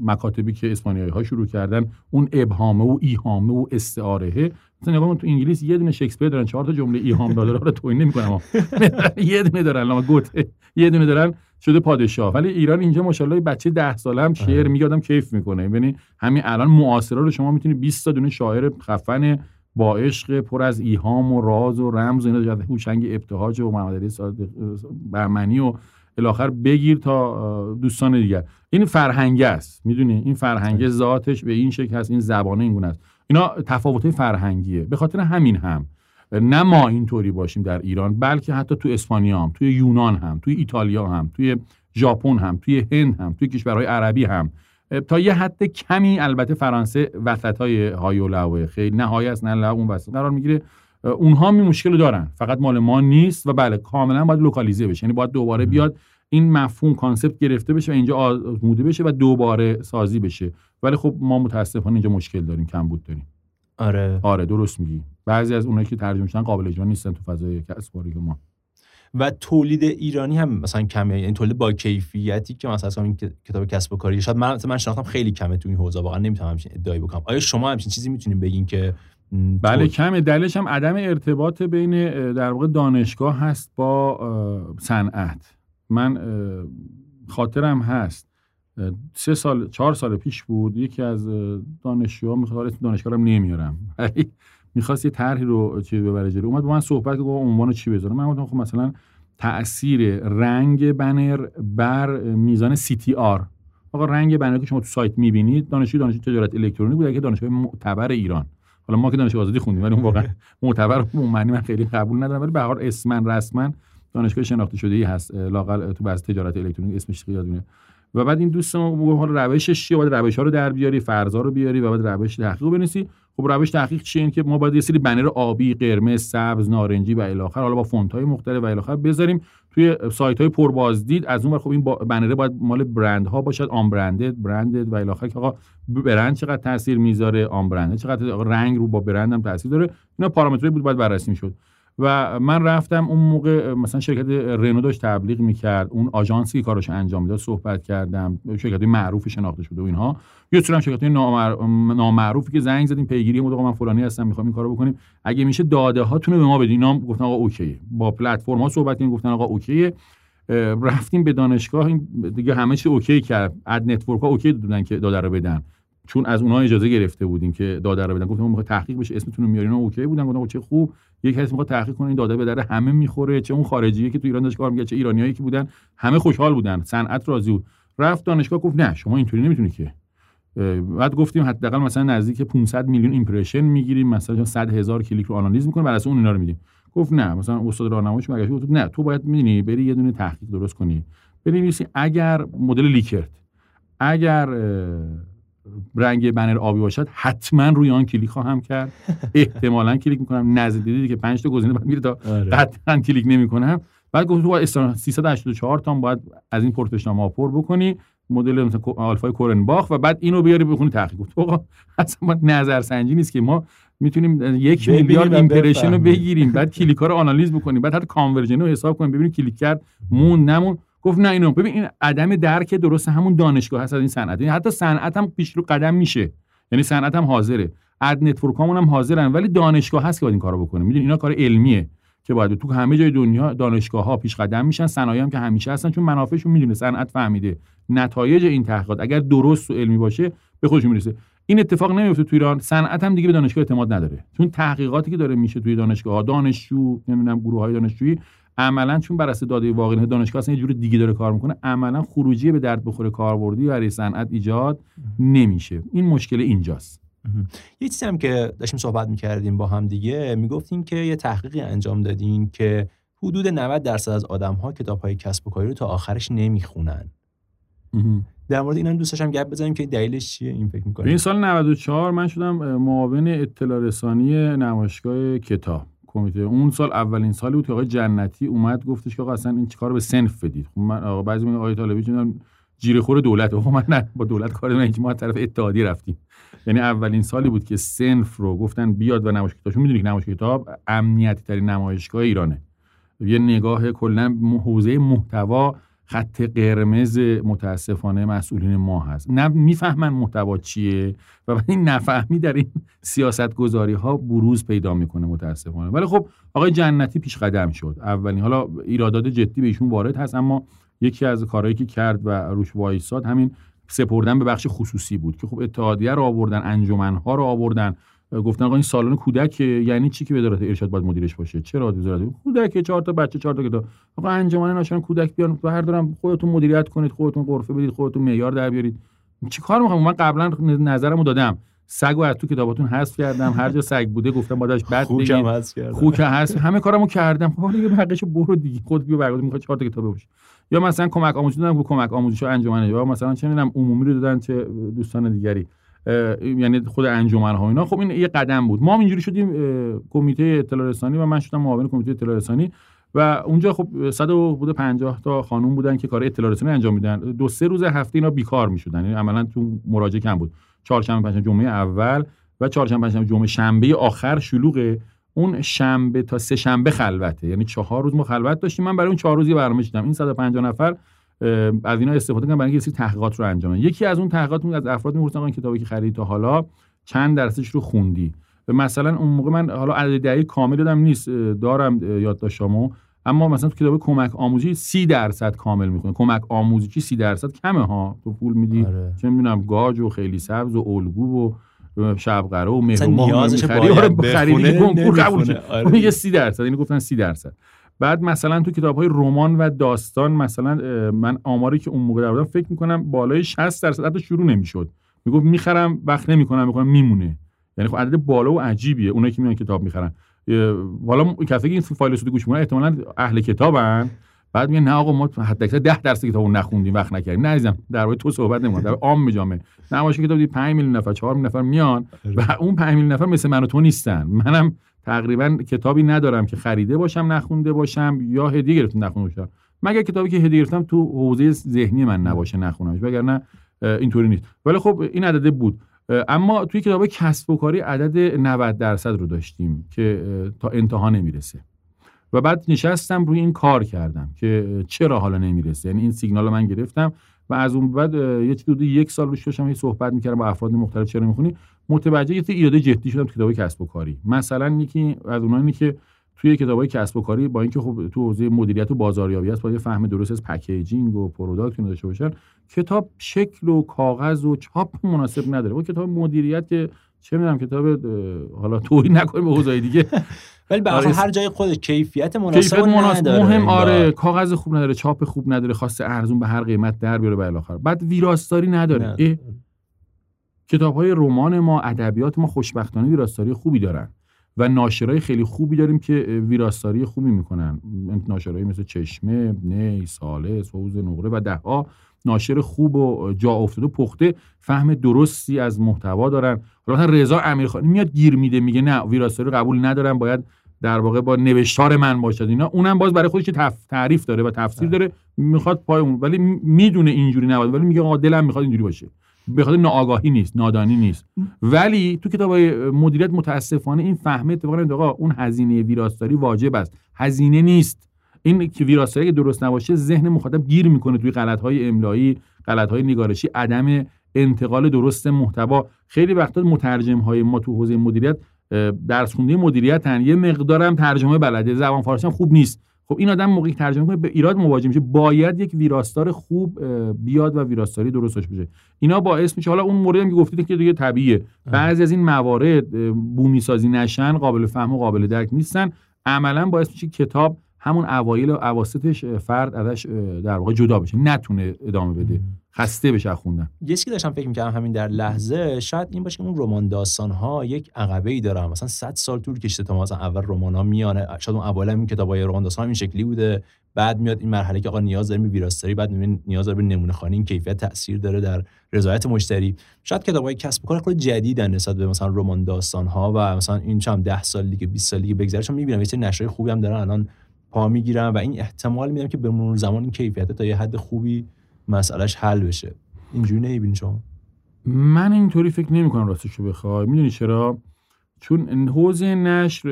مکاتبی که اسپانیایی ها شروع کردن اون ابهامه و ایهامه و استعاره مثلا نگاه تو انگلیس یه دونه شکسپیر دارن چهار تا جمله ایهام داده رو توهین نمی‌کنم یه دونه دارن لما گوته. یه دونه دارن شده پادشاه. ولی ایران اینجا ماشاءالله بچه 10 ساله هم شعر آره. میگادم کیف می‌کنه. ببین همین الان معاصرا رو شما می‌تونی 20 تا دونه شاعر خفن با عشق پر از ایهام و راز و رمز و اینا هوشنگ ابتهاج و محمد علی بهمنی و الاخر بگیر تا دوستان دیگر. این فرهنگه است می‌دونی؟ این فرهنگ ذاتش به این شکل هست این زبانه این گونه است. اینا تفاوت فرهنگیه به خاطر همین هم. نه ما اینطوری باشیم در ایران بلکه حتی تو اسپانیا هم توی یونان هم توی ایتالیا هم توی ژاپن هم توی هند هم توی کشورهای عربی هم. تا یه حد کمی البته فرانسه وسط های high و خیلی نه high است نه اون وسط قرار می‌گیره. اونها می مشکل دارن. فقط مال ما نیست و بله کاملا باید لوکالیزه بشه. یعنی باید دوباره بیاد این مفهوم concept گرفته بشه و اینجا آزموده بشه و دوباره سازی بشه. ولی خب ما متاسفانه اینجا مشکل داریم کمبود داریم. آره. آره درست میگی. بعضی از اونایی که ترجمه شدن قابل اجرا نیستن تو فضای کسب ما. و تولید ایرانی هم مثلا کمه. یعنی تولید با کیفیتی که مثلا این کتاب کسب و کاری شاید من من شناختم خیلی کمه تو این حوزه. واقعا نمی‌تونم همچین ادعایی بکنم. آیا شما همچین چیزی می‌تونین بگین که بله کمه. دلیلش هم عدم ارتباط بین در واقع دانشگاه هست با صنعت. من خاطرم هست. سه سال چهار سال پیش بود. یکی از دانشجوها می‌خواد دانشگاه رو نمیارم. می‌خواست یه طرحی رو چی ببره جلو. اومد با من صحبت گفت عنوان چی بذارم؟ من گفتم خب مثلا تاثیر رنگ بنر بر میزان CTR. آقا رنگ بنر که شما تو سایت می‌بینید دانشجوی دانشجوی تجارت الکترونیک بود که دانشگاه معتبر ایران. حالا ما که دانشگاه آزادی خوندیم ولی اون واقعا معتبر اون معنی من خیلی قبول ندارم. ولی به هر اسمن رسما دانشگاه شناخته شده ای هست لااقل تو بعضی تجارت الکترونیک اسمش یادونه و بعد این دوست ما حالا روشش چیه؟ باید روش ها رو در بیاری فرضا رو بیاری و بعد روش تحقیق بنویسی. خب روش تحقیق چیه؟ این که ما باید یه سری بنر آبی قرمز سبز نارنجی و الی حالا با فونت های مختلف و الی بذاریم توی سایت های پر بازدید از اون خب این بنره باید مال برند ها باشد. آن برندد برندد و الی که آقا برند چقدر تاثیر می‌ذاره آن برند چقدر رنگ رو با برند هم تاثیر داره. اینا پارامترهایی بود باید بررسی می‌شد. و من رفتم اون موقع مثلا شرکت رنو داشت تبلیغ می‌کرد. اون آژانسی که کارش انجام می‌داد صحبت کردم. شرکت معروف شناخته شده و اینها. یه سری شرکت نامعروفی که زنگ زدیم پیگیری موقع من فلانی هستم می‌خوام این کارو بکنیم. اگه میشه داده هاتون به ما بدین. اینا گفتن آقا okay با پلتفرم ها صحبت کردیم گفتن آقا okay رفتیم به دانشگاه. دیگه همه چی okay کرد. ad network ها okay دادن که داده رو بدن. چون از اونها اجازه گرفته بودیم که داده رو بدن. گفتم می‌خواد تحقیق بشه اسمتون رو میارین okay بودن. گفتم چه خوب. یک کسی می‌خواد تحقیق کنه این داده به در همه می‌خوره. چه اون خارجیه که تو ایران داشت کار می‌کرد چه ایرانیایی که بودن همه خوشحال بودن. صنعت راضی بود. رفت دانشگاه گفت نه شما اینطوری نمی‌تونی که. بعد گفتیم حداقل مثلا نزدیک 500 میلیون impression می‌گیریم مثلا 100 هزار کلیک رو آنالیز می‌کنیم برای اون اینا رو میدیم. گفت نه مثلا استاد راهنماییش مگه گفت نه تو باید می‌دونی بری یه دونه تحقیق درست کنی. بنویسی اگر مدل لیکرت اگر رنگ بنر آبی باشد حتما روی آن کلیک خواهم کرد. احتمالا کلیک می‌کنم. نزد دیدی که 5 تا گزینه بعد میره تا آره. قطعا کلیک نمی‌کنم. بعد گفت تو 384 تا باید از این پرسشنامه پر بکنی. مدل مثلا آلفای کرونباخ و بعد اینو بیاری بخونی تحقیق. گفت آقا اصلا نظر سنجی نیست که ما می‌تونیم یک میلیارد impression رو بگیریم. بعد کلیک ها رو آنالیز بکنیم. بعد حتی conversion رو حساب کنیم. ببینیم کلیک کرد مون نمون گفت نه اینو ببین این عدم درک درست همون دانشگاه هست از این صنعت. یعنی حتی صنعت هم پیش رو قدم میشه. یعنی صنعت هم حاضره. ad network هم حاضرن ولی دانشگاه هست که باید این کارو بکنه. می‌دونی اینا کار علمیه که باید تو همه جای دنیا دانشگاه ها پیش قدم میشن صنایع هم که همیشه هستن چون منافعشون می‌دونه. صنعت فهمیده نتایج این تحقیقات. اگر درست و علمی باشه به خودش می‌رسه. این اتفاق نمیفته تو ایران. صنعت هم دیگه به دانشگاه اعتماد نداره. چون تحقیقاتی که داره میشه توی دانشگاه ها دانشجو نمی‌دونم گروه های دانشجویی عملا چون بر اساس داده واقعی دانشگاه اصلا یه جور دیگه داره کار می‌کنه عملا خروجی به درد بخوره کاربردی برای صنعت ایجاد نمیشه. این مشکل اینجاست. یه چیزی هم که داشتیم صحبت می‌کردیم با هم دیگه می‌گفتیم که یه تحقیقی انجام دادیم که حدود 90 درصد از آدم ها کتاب های کسب و کاری رو تا آخرش نمی‌خونن. در مورد اینم دوست داشتم گپ بزنیم که دلیلش چیه این فکر می‌کنیم این سال 94 من شدم معاون اطلاع رسانی نمایشگاه کتاب. کمیته. اون سال اولین سالی بود که آقای جنتی اومد گفتش که آقا اصلا این چیکار به سنف بدید. خب من آقا بعضی میگن آقای طالبی چون جیره خور دولت. آقا من نه با دولت کار ندارم ما طرف اتحادیه رفتیم. یعنی اولین سالی بود که سنف رو گفتن بیاد و نمایشگاه کتاب می‌دونی که نمایشگاه کتاب امنیتی ترین نمایشگاه ایرانه. یه نگاه کلا حوزه محتوا خط قرمز متاسفانه مسئولین ما هست. نه می‌فهمن محتوا چیه و این نفهمی در این سیاست گذاری ها بروز پیدا می‌کنه متاسفانه. ولی خب آقای جنتی پیش قدم شد. اولین حالا ایرادات جدی به ایشون وارد هست اما یکی از کارهایی که کرد و روش وایساد همین سپردن به بخش خصوصی بود که خب اتحادیه رو آوردن انجمنها رو آوردن. گفتن آقا این سالن کودک یعنی چی که وزارت ارشاد باید مدیرش باشه؟ چرا وزارت کودک چهار تا بچه چهار تا کتاب. آقا انجمن ناشنان کودک بیان هر دارم خودتون مدیریت کنید خودتون غرفه بدید خودتون معیار در بیارید. چی کار می‌خوام؟ من قبلا نظرمو دادم. سگو از تو کتاباتون حذف کردم. هر جا سگ بوده گفتم باداش بد بگید خوک هست همه کارمو کردم. خب دیگه بقیه‌شو برو دیگه. خود بیا برگرد می‌خواد چهار تا کتاب بفروش یا مثلا کمک آموزشی دادم کمک آموزشی انجمنه. یا مثلا چه می‌دونم عمومی رو دادن چه دوستان دیگری. یعنی خود انجمن ها اینا. خب این یه قدم بود. ما اینجوری شدیم کمیته اطلاع رسانی و من شدم معاون کمیته اطلاع رسانی. و اونجا خب 150 تا خانوم بودن که کار اطلاع رسانی انجام میدن. دو سه روز هفته اینا بیکار می‌شدن. یعنی عملا تو مراجعه کم بود. چهارشنبه پنجشنبه جمعه اول و چهارشنبه پنجشنبه جمعه شنبه آخر شلوغه اون شنبه تا سه شنبه خلوته. یعنی چهار روز ما خلوت داشتیم. من برای اون چهار روزی برنامه این 150 نفر از اینا استفاده کردن برای اینکه تحقیقات رو انجام یکی از اون تحقیقات از افراد می‌پرسن این کتابی که خریدی تا حالا چند درصدش رو خوندی؟ مثلا اون موقع من حالا عدد دقیق کامل دادم نیست دارم یادداشتامو اما مثلا تو کتاب کمک آموزی سی درصد کامل می‌کنه کمک آموزی سی درصد کمه ها. تو پول میدی. آره. چه می‌دونم گاج و خیلی سبز و الگو و شبقره و مهر ماه آره یه سی درصد. اینو گفتن سی درصد. بعد مثلا تو کتاب های رمان و داستان مثلا من آماری که اون موقع در فکر می‌کنم بالای 60 درصد حتی شروع نمی‌شد. می‌گفت می‌خرم وقت نمی‌کنم می‌کنم میمونه. یعنی خب عدد بالا و عجیبیه اونایی که میان کتاب می‌خرن. حالا کسی که این فایل صوتی گوش می‌کنن احتمالاً اهل کتابن. بعد میگه نه آقا ما حتی 10 درصد کتابو نخوندیم وقت نکردیم. نه عزیزم در تو صحبت نمی‌کنم در عام جامعه. نمایش کتاب دی 5 میلیون نفر 4 میلیون نفر میان و اون 5 میلیون نفر مثل من و تو نیستن. منم تقریبا کتابی ندارم که خریده باشم نخونده باشم یا هدیه گرفتم نخونده باشم. مگر کتابی که هدیه گرفتم تو حوزه ذهنی من نباشه نخونمش وگرنه اینطوری نیست. ولی خب این عدده بود. اما توی کتاب کسب و کاری عدد 90 درصد رو داشتیم که تا انتها نمی‌رسه. و بعد نشستم روی این کار کردم که چرا حالا نمی‌رسه؟ یعنی این سیگنال رو من گرفتم. و از اون بعد یه چیزی یک سال روش داشتم صحبت می‌کردم با افراد مختلف چرا می‌خونی. متوجه یه ایراد جدی شدم تو کتاب کسب و کاری. مثلا یکی از اونایی که توی کتابای کسب و کاری با اینکه خب تو حوزه مدیریت و بازاریابی هست باید فهم درست از packaging و product داشته باشن. کتاب شکل و کاغذ و چاپ مناسب نداره. با کتاب مدیریت چه می‌دونم کتاب حالا توهین نکنیم به حوزه دیگه. ولی به آره. هر جای خود کیفیت مناسب مناسب. مهم آره کاغذ خوب نداره چاپ خوب نداره خواسته ارزون به هر قیمت در بیاره الی آخر. بعد ویراستاری نداره. کتاب های رمان ما ادبیات ما خوشبختانه ویراستاری خوبی دارن و ناشرای خیلی خوبی داریم که ویراستاری خوبی می‌کنن. ناشرایی مثل چشمه نی ساله سوز نقره و دهها. ناشر خوب و جا افتاده پخته فهم درستی از محتوا دارن. حالا رضا امیرخانی میاد گیر میده میگه نه ویراستاری قبول ندارم باید در واقع با نوشتار من باشد. اینا اونم باز برای خودش تعریف داره و تفسیر داره می‌خواد پای اون ولی می‌دونه اینجوری نباید ولی میگه آقا دلم می‌خواد اینجوری باشه. به خاطر ناآگاهی نیست نادانی نیست. ولی تو کتاب مدیریت متاسفانه این فهمه اتفاقا آقا اون هزینه ویراستاری واجب است. هزینه نیست. این که ویراستاری درست نباشه ذهن مخاطب گیر می‌کنه توی غلط های املایی غلط های نگارشی عدم انتقال درست محتوا. خیلی وقتا مترجم های ما تو حوزه مدیریت درس خونده مدیریت هن. یه مقدارم ترجمه بلده. زبان فارسی هم خوب نیست. خب این آدم موقعی ترجمه کنه به ایراد مواجه میشه. باید یک ویراستار خوب بیاد و ویراستاری درستش بشه اینا باعث میشه. حالا اون مورد هم که گفتید که دیگه طبیعیه. بعضی از این موارد بومی سازی نشن قابل فهم و قابل درک نیستن. عملا باعث میشه کتاب همون اوایل و اواسطش فرد ازش در واقع جدا بشه. نتونه ادامه بده. خسته بشه خوندن. یه چیزی داشتم فکر می‌کردم همین در لحظه شاید این باشه که اون رمان داستان ها یک عقبه ای دارن مثلا 100 سال طول کشیده تا مثلا اول رمان ها میانه. شاید اون اول این کتابای رمان داستان این شکلی بوده. بعد میاد این مرحله که آقا نیاز داریم به ویراستاری بعد می‌بینیم نیاز داره به نمونه خانی این کیفیت تاثیر داره در رضایت مشتری. شاید کتابای کسب و کار خود جدیدن نسبت به مثلا رمان داستان ها و مثلا این چم 10 سال دیگه 20 سال دیگه بگذره. چون می‌بینم یه سری نشریه خوبی هم دارن. الان پا می‌گیرن و این احتمال میدم که به مرور زمان این کیفیت تا یه حد خوبی مسئلهش حل بشه. اینجوری نمی‌بینی شما؟ من اینطوری فکر نمی کنم راستشو بخوای. می‌دونی چرا؟ چون حوزه نشر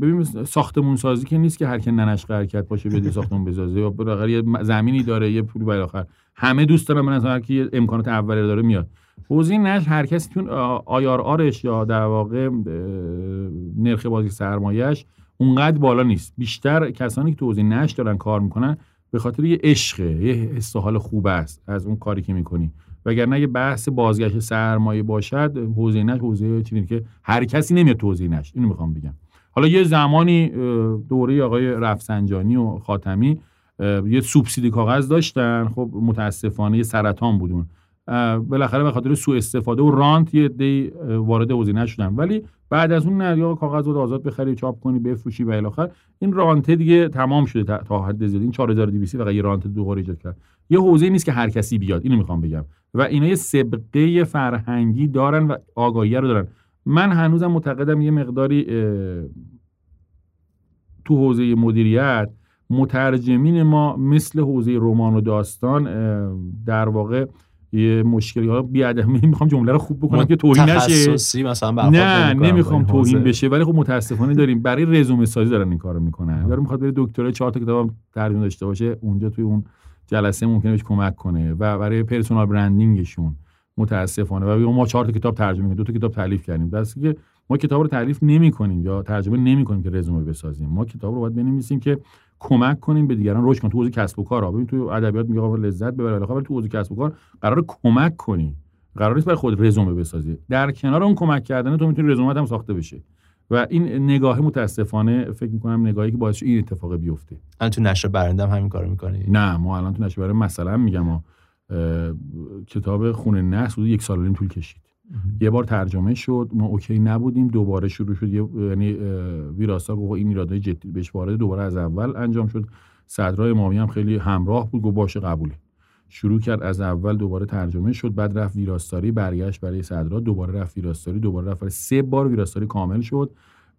ببین ساختمون سازی که نیست که هر کی ننش حرکت باشه بده ساختمون بسازه. یا بالاخره یه زمینی داره یه پولی بالاخره همه دوست دارن من از هر کی امکانات اولیه داره میاد. حوزه نشر هر کسی چون آیار آرش یا در واقع نرخ بازی سرمایهش اونقدر بالا نیست. بیشتر کسانی که تو حوزه نشر دارن کار می‌کنن به خاطر یه عشقه یه حس حال خوب است از اون کاری که می‌کنی. وگرنه یه بحث بازگشت سرمایه باشد حوزه نش حوزه چیزی که هر کسی نمیاد تو حوزه نش. اینو می‌خوام بگم. حالا یه زمانی دوره آقای رفسنجانی و خاتمی یه سوبسیدی کاغذ داشتن. خب متاسفانه یه سرطان بودون بالاخره به خاطر سوء استفاده و رانت یه دی وارد حوزه نشدن. ولی بعد از اون نه یا کاغذ رو آزاد بخری چاپ کنی بفروشی و الاخر. این رانته دیگه تمام شده تا حد زیاد. این 4200 فقط یه رانت دو ایجاد کرد. یه حوزه نیست که هر کسی بیاد. اینو می‌خوام بگم. و اینا یه سبقه فرهنگی دارن و آگاهی رو دارن. من هنوزم معتقدم یه مقداری تو حوزه مدیریت مترجمین ما مثل حوزه رمان و داستان در واقع یه مشکلی. ها بیادمی می‌خوام جمله رو خوب بکنم که توهین نشه. مثلا نه نمی‌خوام توهین بشه ولی خب متاسفانه داریم. برای رزومه سازی دارن این کارو می‌کنن. داره می‌خواد بره دکترای چهار تا کتاب ترجمه داشته باشه اونجا توی اون جلسه ممکنه بهش کمک کنه و برای پرسونال برندینگشون متاسفانه. و ما چهار تا کتاب ترجمه کردیم دو تا کتاب تالیف کردیم. بس که ما کتاب رو تعریف نمی کنیم یا ترجمه نمی کنیم که رزومه بسازیم. ما کتاب رو باید بنویسیم که کمک کنیم به دیگران. رشد کنیم تو حوزه کسب و کار ببین تو ادبیات میگه آقا لذت ببر. ولی تو حوزه کسب و کار قرار کمک کنی. قرار نیست برای خود رزومه بسازی. در کنار اون کمک کردن تو می‌تونی رزومه هم ساخته بشه. و این نگاه متاسفانه فکر می‌کنم نگاهی که باعث این اتفاق بیفته. الان تو نشر برنده هم همین کارو می‌کنی؟ نه ما الان تو نشر برنده مثلا میگم ما کتاب خونه نحس یک سال نیم طول کشید. یه بار ترجمه شد ما اوکی نبودیم دوباره شروع شد. یعنی ویراسا گفت این ایرادای جدی بهش وارد دوباره از اول انجام شد. صدرای امامی هم خیلی همراه بود گفت باشه قبوله. شروع کرد از اول دوباره ترجمه شد بعد رفت ویراستاری برگشت برای صدرا دوباره رفت ویراستاری دوباره رفت سه بار ویراستاری کامل شد.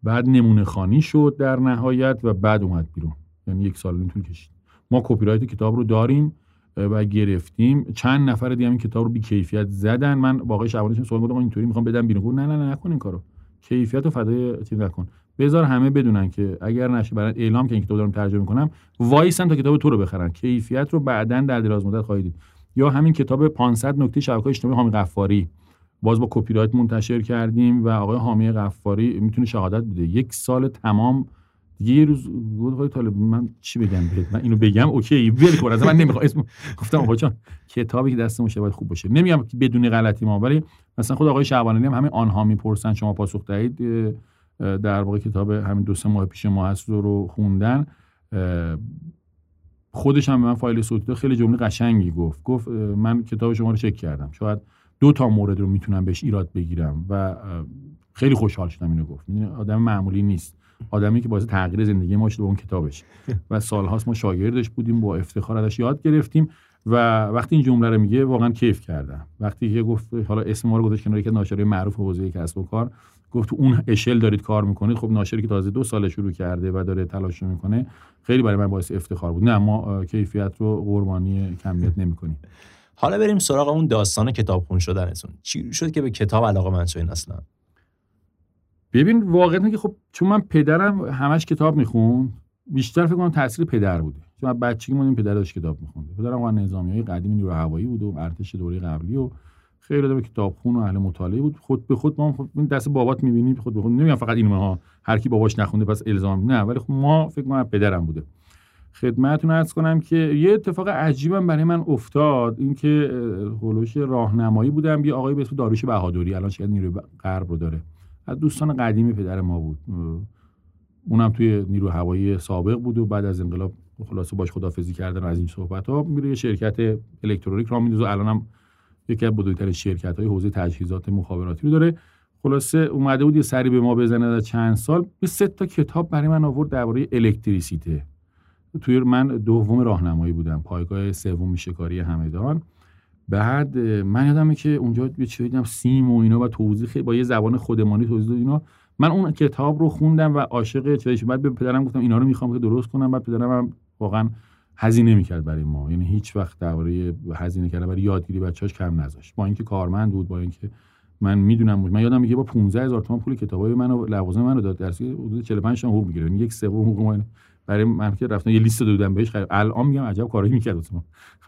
بعد نمونه خانی شد در نهایت و بعد اومد بیرون. یعنی یک سال طول کشید. ما کپی رایت کتاب رو داریم. و گرفتیم. چند نفر دیگه این کتاب رو بی کیفیت زدن. من با آقای شعبانی سوال گفتم اینطوری می‌خوام بدم بیرون. نه نه نه نکن این کارو. کیفیت رو فدای چیز نکن. بذار همه بدونن که اگر نشه برای اعلام که این کتاب دارم ترجمه کنم وایسن تا کتاب تو رو بخرن. کیفیت رو بعدا در دراز مدت خواهید دید. یا همین کتاب 500 نکته شبکه اجتماعی حامی غفاری. باز با کپی رایت منتشر کردیم و آقای حامی غفاری می‌تونه شهادت بده. یک سال تمام یه روز گفت آقای طالب من چی بگم بهت؟ من اینو بگم؟ اوکی ول کن از من نمی‌خوام. اسم گفتم آقا جان کتابی که دست باشه باید خوب باشه. نمیگم بدون غلطی ما ولی مثلا خود آقای شعبانی هم همین آنها می‌پرسن شما پاسخ دهید در واقع کتاب همین دو سه ماه پیش ما هست رو خوندن. خودش هم به من فایل صوتی خیلی جمله قشنگی گفت. گفت من کتاب شما رو چک کردم. شاید دو تا مورد رو می‌تونم بهش ایراد بگیرم و خیلی خوشحال شدم اینو گفت. این آدم معمولی نیست. آدمی که باعث تغییر زندگی ما شده اون کتابش. و سالهاست ما شاگردش بودیم با افتخار ازش یاد گرفتیم و وقتی این جمله رو میگه واقعا کیف کردم. وقتی که گفت حالا اسم ما رو گذاشت کنار که ناشری معروف حوزه کسب و کار گفت تو اون اشل دارید کار می‌کنید. خب ناشری که تازه دو سال شروع کرده و داره تلاش می‌کنه خیلی برای من باعث افتخار بود. نه ما کیفیت رو قربانی کمیت نمی‌کنیم. حالا بریم سراغ اون داستان کتابخون شدنتون. چی شد که به کتاب علاقه من شدین اصلا؟ ببین واقعا که خب چون من پدرم همش کتاب میخون بیشتر فکر کنم تاثیر پدر بوده. چون بچگی من این پدر داشت کتاب میخونده. پدرم اون نظامی های قدیم نیرو هوایی بود و ارتش دوره قبلی و خیلی آدم کتابخون و اهل مطالعه بود. خود به خود ما خب این دست بابات می‌بینیم خود به خود نمیگم فقط اینو ها هر کی باباش نخونده پس الزام. نه ولی خب ما فکر کنم پدرم بوده. خدمتتون ارز کنم که یه اتفاق عجیبم برای من افتاد. اینکه هولوش راهنمایی بودم یه آقای به اسم داروش بهادری الان شاید نیروی غرب رو داره. از دوستان قدیمی پدر ما بود. اونم توی نیرو هوایی سابق بود و بعد از انقلاب خلاصه باش خدافزی کردن از این صحبت ها میره یه شرکت الکترونیک را میندازه. الانم یکی از بزرگترین شرکت های حوزه تجهیزات مخابراتی رو داره. خلاصه اومده بود یه سری به ما بزنه در چند سال. یه سه تا کتاب برای من آورد درباره الکتریسیته. توی من دوم راهنمایی بودم. پایگاه سوم شکاری همدان. بعد من یادمه که اونجا به چه دیدم سیم و اینا و توضیح با یه زبان خودمانی توضیح اینا. من اون کتاب رو خوندم و عاشق چه بعد به پدرم گفتم اینا رو می‌خوام که درست کنم. بعد پدرم هم واقعا هزینه می‌کرد برای ما. یعنی هیچ وقت درباره هزینه کردن برای یادگیری بچه‌اش کم نذاشت. با اینکه کارمند بود با اینکه من می‌دونم من یادم میگه با 15 هزار تومان پول کتابای منو لوازم منو داد. درسی حدود 45 تا حقوق می‌گیره یعنی یک سوم حقوق من برای من که رفتم یه لیست دادم بهش. خرید الان میگم عجب کارایی می‌کرد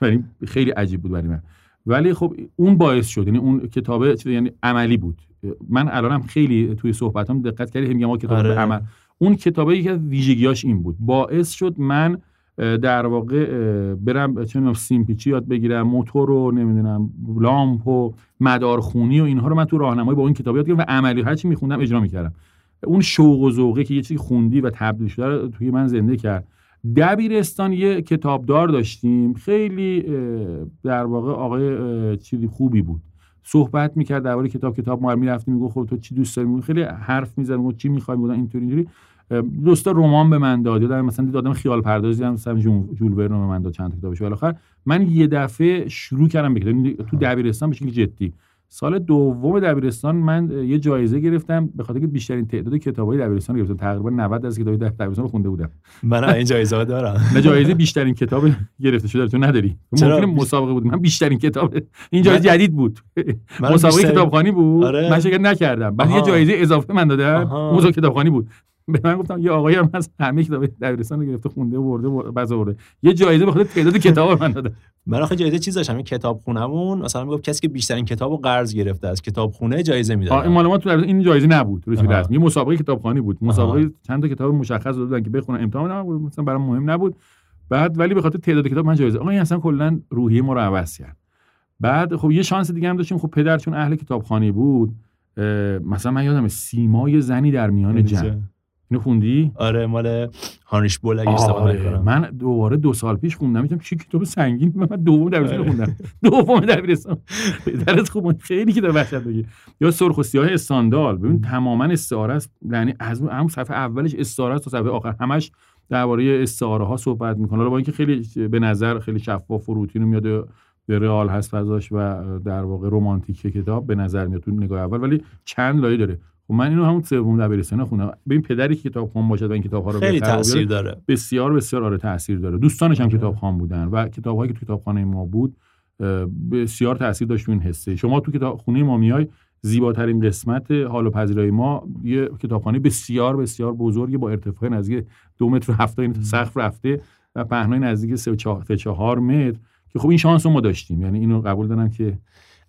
یعنی خیلی عجیب بود برای من. ولی خب اون باعث شد یعنی اون کتابه یعنی عملی بود. من الانم خیلی توی صحبتام دقت کردی میگم کتاب آره. عمل. اون کتابه یکی از ویژگیاش این بود. باعث شد من در واقع برم چه سیمپیچی یاد بگیرم موتور رو نمی‌دونم لامپ و مدارخونی و اینها رو من تو راهنمایی با این کتاب یاد گرفتم و عملی هر چی میخوندم اجرا می‌کردم. اون شوق و ذوقی که یه چیزی خوندی و تبدیل شده توی من زنده کرد. دبیرستان یه کتابدار داشتیم. خیلی در واقع آقای چیزی خوبی بود. صحبت می‌کرد درباره کتاب کتاب ما می‌رفتیم می‌گفت خب تو چی دوست داری؟ خیلی حرف می‌زد می‌گفت چی می‌خوای؟ بودن اینطوری اینطوری. دوستا رمان به من داد. یادم مثلا دادم خیال پردازی هم مثلا جول ورن به من داد چند کتابش ولی آخر من یه دفعه شروع کردم بکنم تو دبیرستان به جدی. سال دوم دبیرستان من یه جایزه گرفتم به خاطر که بیشترین تعداد کتابای دبیرستان گرفتم. تقریبا 90 از کتابای دبیرستان خونده بودم. من این جایزه دارم. نه جایزه بیشترین کتاب گرفته شده. تو نداری. ممکن مسابقه بود. من بیشترین کتاب. این جایزه جدید بود. مسابقه بیشتر... کتابخوانی بود. آره. من شرکت نکردم. بعد یه جایزه اضافه من دادن مسابقه کتابخوانی بود. به من گفتم یه آقایی هم از همه کتاب دبیرستان رو گرفته خونده و برده برده یه جایزه بخاطر تعداد کتاب من داده. من آخه جایزه چیز داشتم این کتاب خونمون مثلا می‌گفت کسی که بیشترین کتابو قرض گرفته از کتابخونه جایزه می‌داد این مال ما تو این جایزه نبود روش رسمی مسابقه کتابخوانی بود. مسابقه چند تا کتاب مشخص دادن که بخونم امتحان نبود مثلا برام مهم نبود. بعد ولی به خاطر تعداد کتاب من جایزه آقا این اصلا کلا روحیه ما رو عوض کرد. بعد خب یه شانس دیگه هم داشتیم. خب پدر چون اهل کتابخوانی بود مثلا من یادم سیمای زنی در میان جمع. اینو خوندی؟ آره مال هانش بول اگه آره. من دوباره دو سال پیش خوندم. میگم چی کتاب سنگین؟ من دوم دبیرستان آره. خوندم. دوم دبیرستان. درس خوب خیلی کتاب وحشت بگی یا سرخ و سیاه استاندال ببین تماما استعاره است. یعنی از اون صفحه اولش استعاره است تا صفحه آخر. همش درباره استعاره ها صحبت می‌کنه. با اینکه خیلی به نظر خیلی شفاف و روتین میاد به رئال هست فضاش و در واقع رمانتیک کتاب به نظر میاد تو نگاه اول. ولی چند لایه داره. خب من اینو همون سوم دبیرستان خوندم. ببین پدری که کتابخوان باشد و این کتاب‌ها رو خیلی تاثیر داره. بسیار بسیار آره تاثیر داره. دوستانش هم کتابخوان بودن و کتاب‌هایی که تو کتابخانه ما بود بسیار تاثیر داشت این حسه. شما تو کتاب خونه ما میای زیباترین قسمت حال و پذیرای ما یه کتابخانه بسیار بسیار بزرگی با ارتفاع نزدیک دو متر و هفته این سقف رفته و پهنای نزدیک سه چهار متر که خب این شانس رو ما داشتیم. یعنی اینو قبول دارم که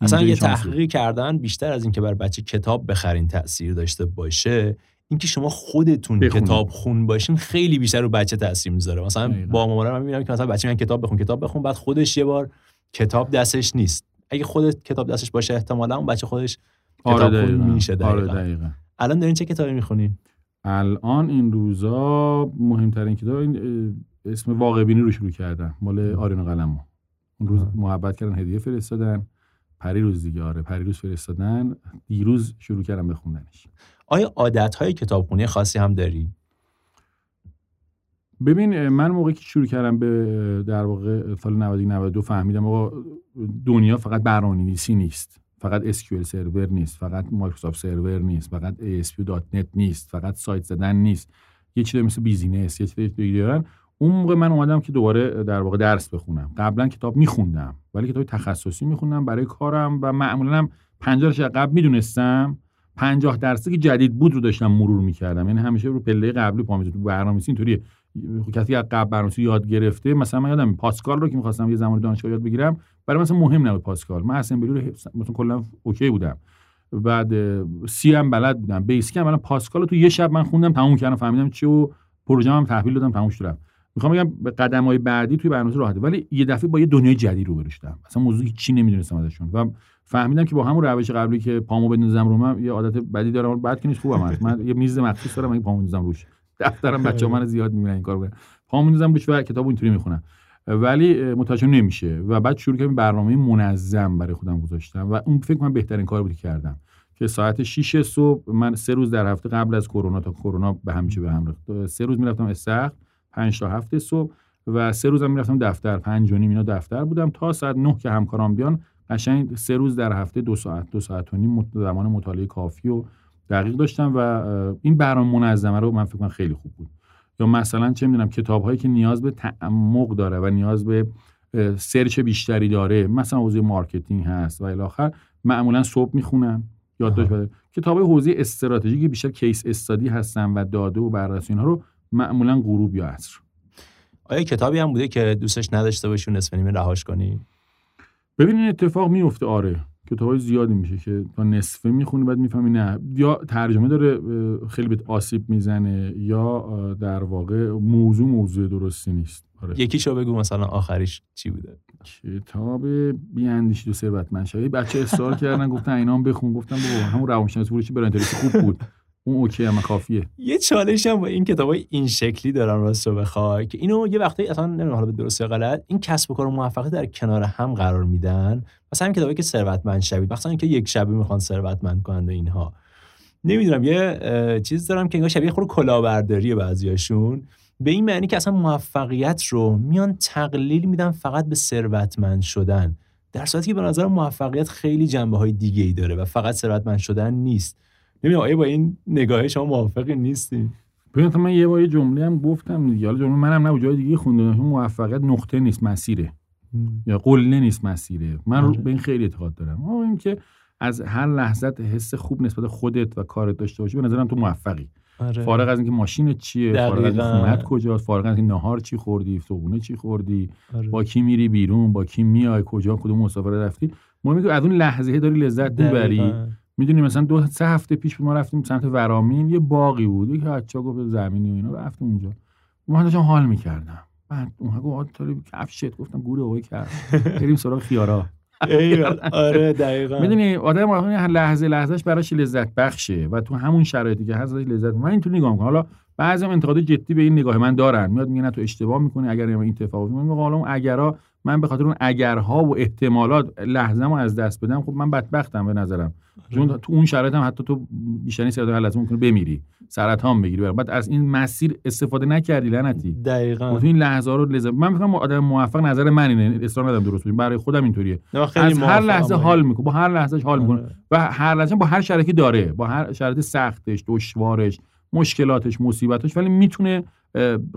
اصلا یه تحقیقی کردن بیشتر از اینکه بر بچه کتاب بخرین تاثیر داشته باشه اینکه شما خودتون. کتاب خون باشین خیلی بیشتر رو بچه تاثیر می‌ذاره. مثلا با مامانم من می‌بینم که مثلا بچه من کتاب بخون کتاب بخون بعد خودش یه بار کتاب دستش نیست. اگه خودت کتاب دستش باشه احتمالا اون بچه خودش آره کتاب خون میشه آره الان دارین چه کتابی می‌خونین؟ الان این روزا مهمترین کتاب این اسم واقع بینی رو شروع کردم. مال آرین قلمو. اون روز محبت کردن هدیه فرستادن. پریروز دیگه آره پریروز فرستادن. دیروز شروع کردم بخوندنش آیا عادت های کتابخونی خاصی هم داری؟ ببین من موقعی که شروع کردم به در واقع سال 92 فهمیدم آقا دنیا فقط برنامه‌نویسی نیست. فقط SQL سرور نیست. فقط مایکروسافت سرور نیست. فقط ASP.NET نیست. فقط سایت زدن نیست. یه چیزی مثل business یه چیزی دیگه دارن. اون موقع من اومدم که دوباره در واقع درس بخونم. قبلا کتاب میخوندم ولی کتاب تخصصی میخوندم برای کارم و معمولا هم 50 قبل می‌دونستم 50 درصدی که جدید بود رو داشتم مرور می‌کردم. یعنی همیشه رو پله قبلی پا تو برنامه‌نویسی اینطوریه. کسی از قبل برنامه‌نویسی یاد گرفته مثلا من یادم پاسکال رو که می‌خواستم یه زمان دانشگاه یاد بگیرم برای مثلا مهم نبود پاسکال. من اسمبلی رو مثلا کلا okay بودم. بعد سی هم بلد بودم. بیسیک هم. پاسکال رو تو یه شب من خوندم تموم کردم فهمیدم چی و پروژه‌ام تحویل دادم تموم شدم می‌خوام بگم به قدم های بعدی توی برنامه راحته ولی یه دفعه با یه دنیای جدید رو برشتم اصلا موضوعی چی نمی‌دونستم ازشون و فهمیدم که با همون روش قبلی که پامو بندازم رو من یه عادت بدی دارم. بعد که نیست خوبم هست. من یه میز مخصوص دارم من پامو بندازم روش. دفترم بچه‌ها من زیاد می‌بینن این کارو پامو بندازم روش و کتابو اینطوری می‌خونم. ولی متوجه نمیشه. و بعد شروع کردم برنامه منظم برای خودم گذاشتم و اون فکر کنم بهترین کار بود کردم. که ساعت 6 صبح من سه روز در هفته قبل از کرونا تا کرونا به همیشه به هم ریخت. سه روز می‌رفتم استخر. 5 تا هفته صبح و سه روزم می‌رفتم دفتر. پنج و نیم اینا دفتر بودم تا ساعت 9 که همکارام بیان. قشنگ سه روز در هفته دو ساعت دو ساعت و نیم زمان مطالعه کافی و دقیق داشتم و این برنامه منظمه رو من فکر کنم خیلی خوب بود. یا مثلا چه می‌دونم کتاب هایی که نیاز به تعمق داره و نیاز به search بیشتری داره مثلا حوزه marketing هست و الی آخر معمولا صبح می‌خونم یادداشت کتاب حوزه استراتژی بیشتر کیس استادی هستن و داده و بررسی اینها رو معمولا غروب یا عصر. آیا کتابی هم بوده که دوستش نداشته باشی نصف نیمه رهاش کنی؟ ببین این اتفاق میفته آره. کتاب زیادی میشه که تا نصفه می‌خونی بعد می‌فهمی نه. یا ترجمه داره خیلی بهت آسیب می‌زنه یا در واقع موضوع موضوع درستی نیست. آره. یکیشو بگو مثلا آخریش چی بوده؟ کتاب بیاندیشید و ثروتمند بچه اصرار کردن گفتن اینام بخون. گفتم بابا همون روانشناسی فروشی برای خوب بود. اون اوکی هم کافیه. یه چالش هم با این کتاب این شکلی دارم راست رو بخوای که اینو یه وقتی اصلا نمی‌دونم حالا به درست یا غلط این کسب و کار موفقه در کنار هم قرار میدن. مثلا این کتابی که ثروتمند شوید مثلا اینکه یک شبی می‌خوان ثروتمند کنند و اینها. نمی‌دونم یه چیز دارم که انگار شبیه خود کلاهبرداری بعضیاشون. به این معنی که اصلا موفقیت رو میان تقلیل میدن فقط به ثروتمند شدن. در صورتی که به نظر موفقیت خیلی جنبه های دیگه ای داره و فقط ثروتمند شدن نیست. نمی‌دونم آیا با این نگاه شما موافقی نیستی؟ ببین من یه بار یه جمله هم گفتم دیگه. حالا جمله منم نه جای دیگه خوندم. موفقیت نقطه نیست مسیره. یا قله نیست مسیره. من آره. به این خیلی اعتقاد دارم. این که از هر لحظت حس خوب نسبت خودت و کارت داشته باشی به نظرم تو موفقی. آره. فارغ از اینکه ماشین چیه فارغ از خونت کجاست فارغ از اینکه نهار چی خوردی صبحونه چی خوردی آره. با کی میری بیرون با کی میای کجا کدوم مسافرت رفتی. مهمه که از اون لحظه داری لذت ببری می‌دونی مثلا دو سه هفته پیش ما رفتیم سمت ورامین یه باقی بود. یه بچا گفت زمینی و اینا. رفتیم اونجا. من داشتم حال می‌کردم. بعد اون گفت کفشت؟ گفتم گوره آقای کرد بریم سراغ خیارا. آره دقیقاً. می‌دونی آدم هر لحظه لحظهش براش لذت بخشه و تو همون شرایطی که هست لذت من اینطور نگاه می‌کنم. حالا بعضی انتقاد جدی به این نگاه من دارن. میاد میگه نه تو اشتباه می‌کنی. اگر این اتفاق میگه حالا اون اگرا من به خاطر اون اگرها و احتمالات لحظه از دست بدم خب من بدبختم به نظرم. چون تو اون شرایط هم حتی تو بیشترین سرطان لازم ممکنه بمیری سرطان بگیری. بعد از این مسیر استفاده نکردی لعنتی. دقیقاً. تو این لحظه رو لذت من میگم آدم موفق نظر من اینه اصرار ندارم درست بگم. برای خودم اینطوریه. از هر لحظه حال می‌کنه با هر لحظهش حال می‌کنه آره. و هر لحظه با هر شرایطی داره. با هر شرایط سختش دشوارش مشکلاتش مصیبتش ولی می‌تونه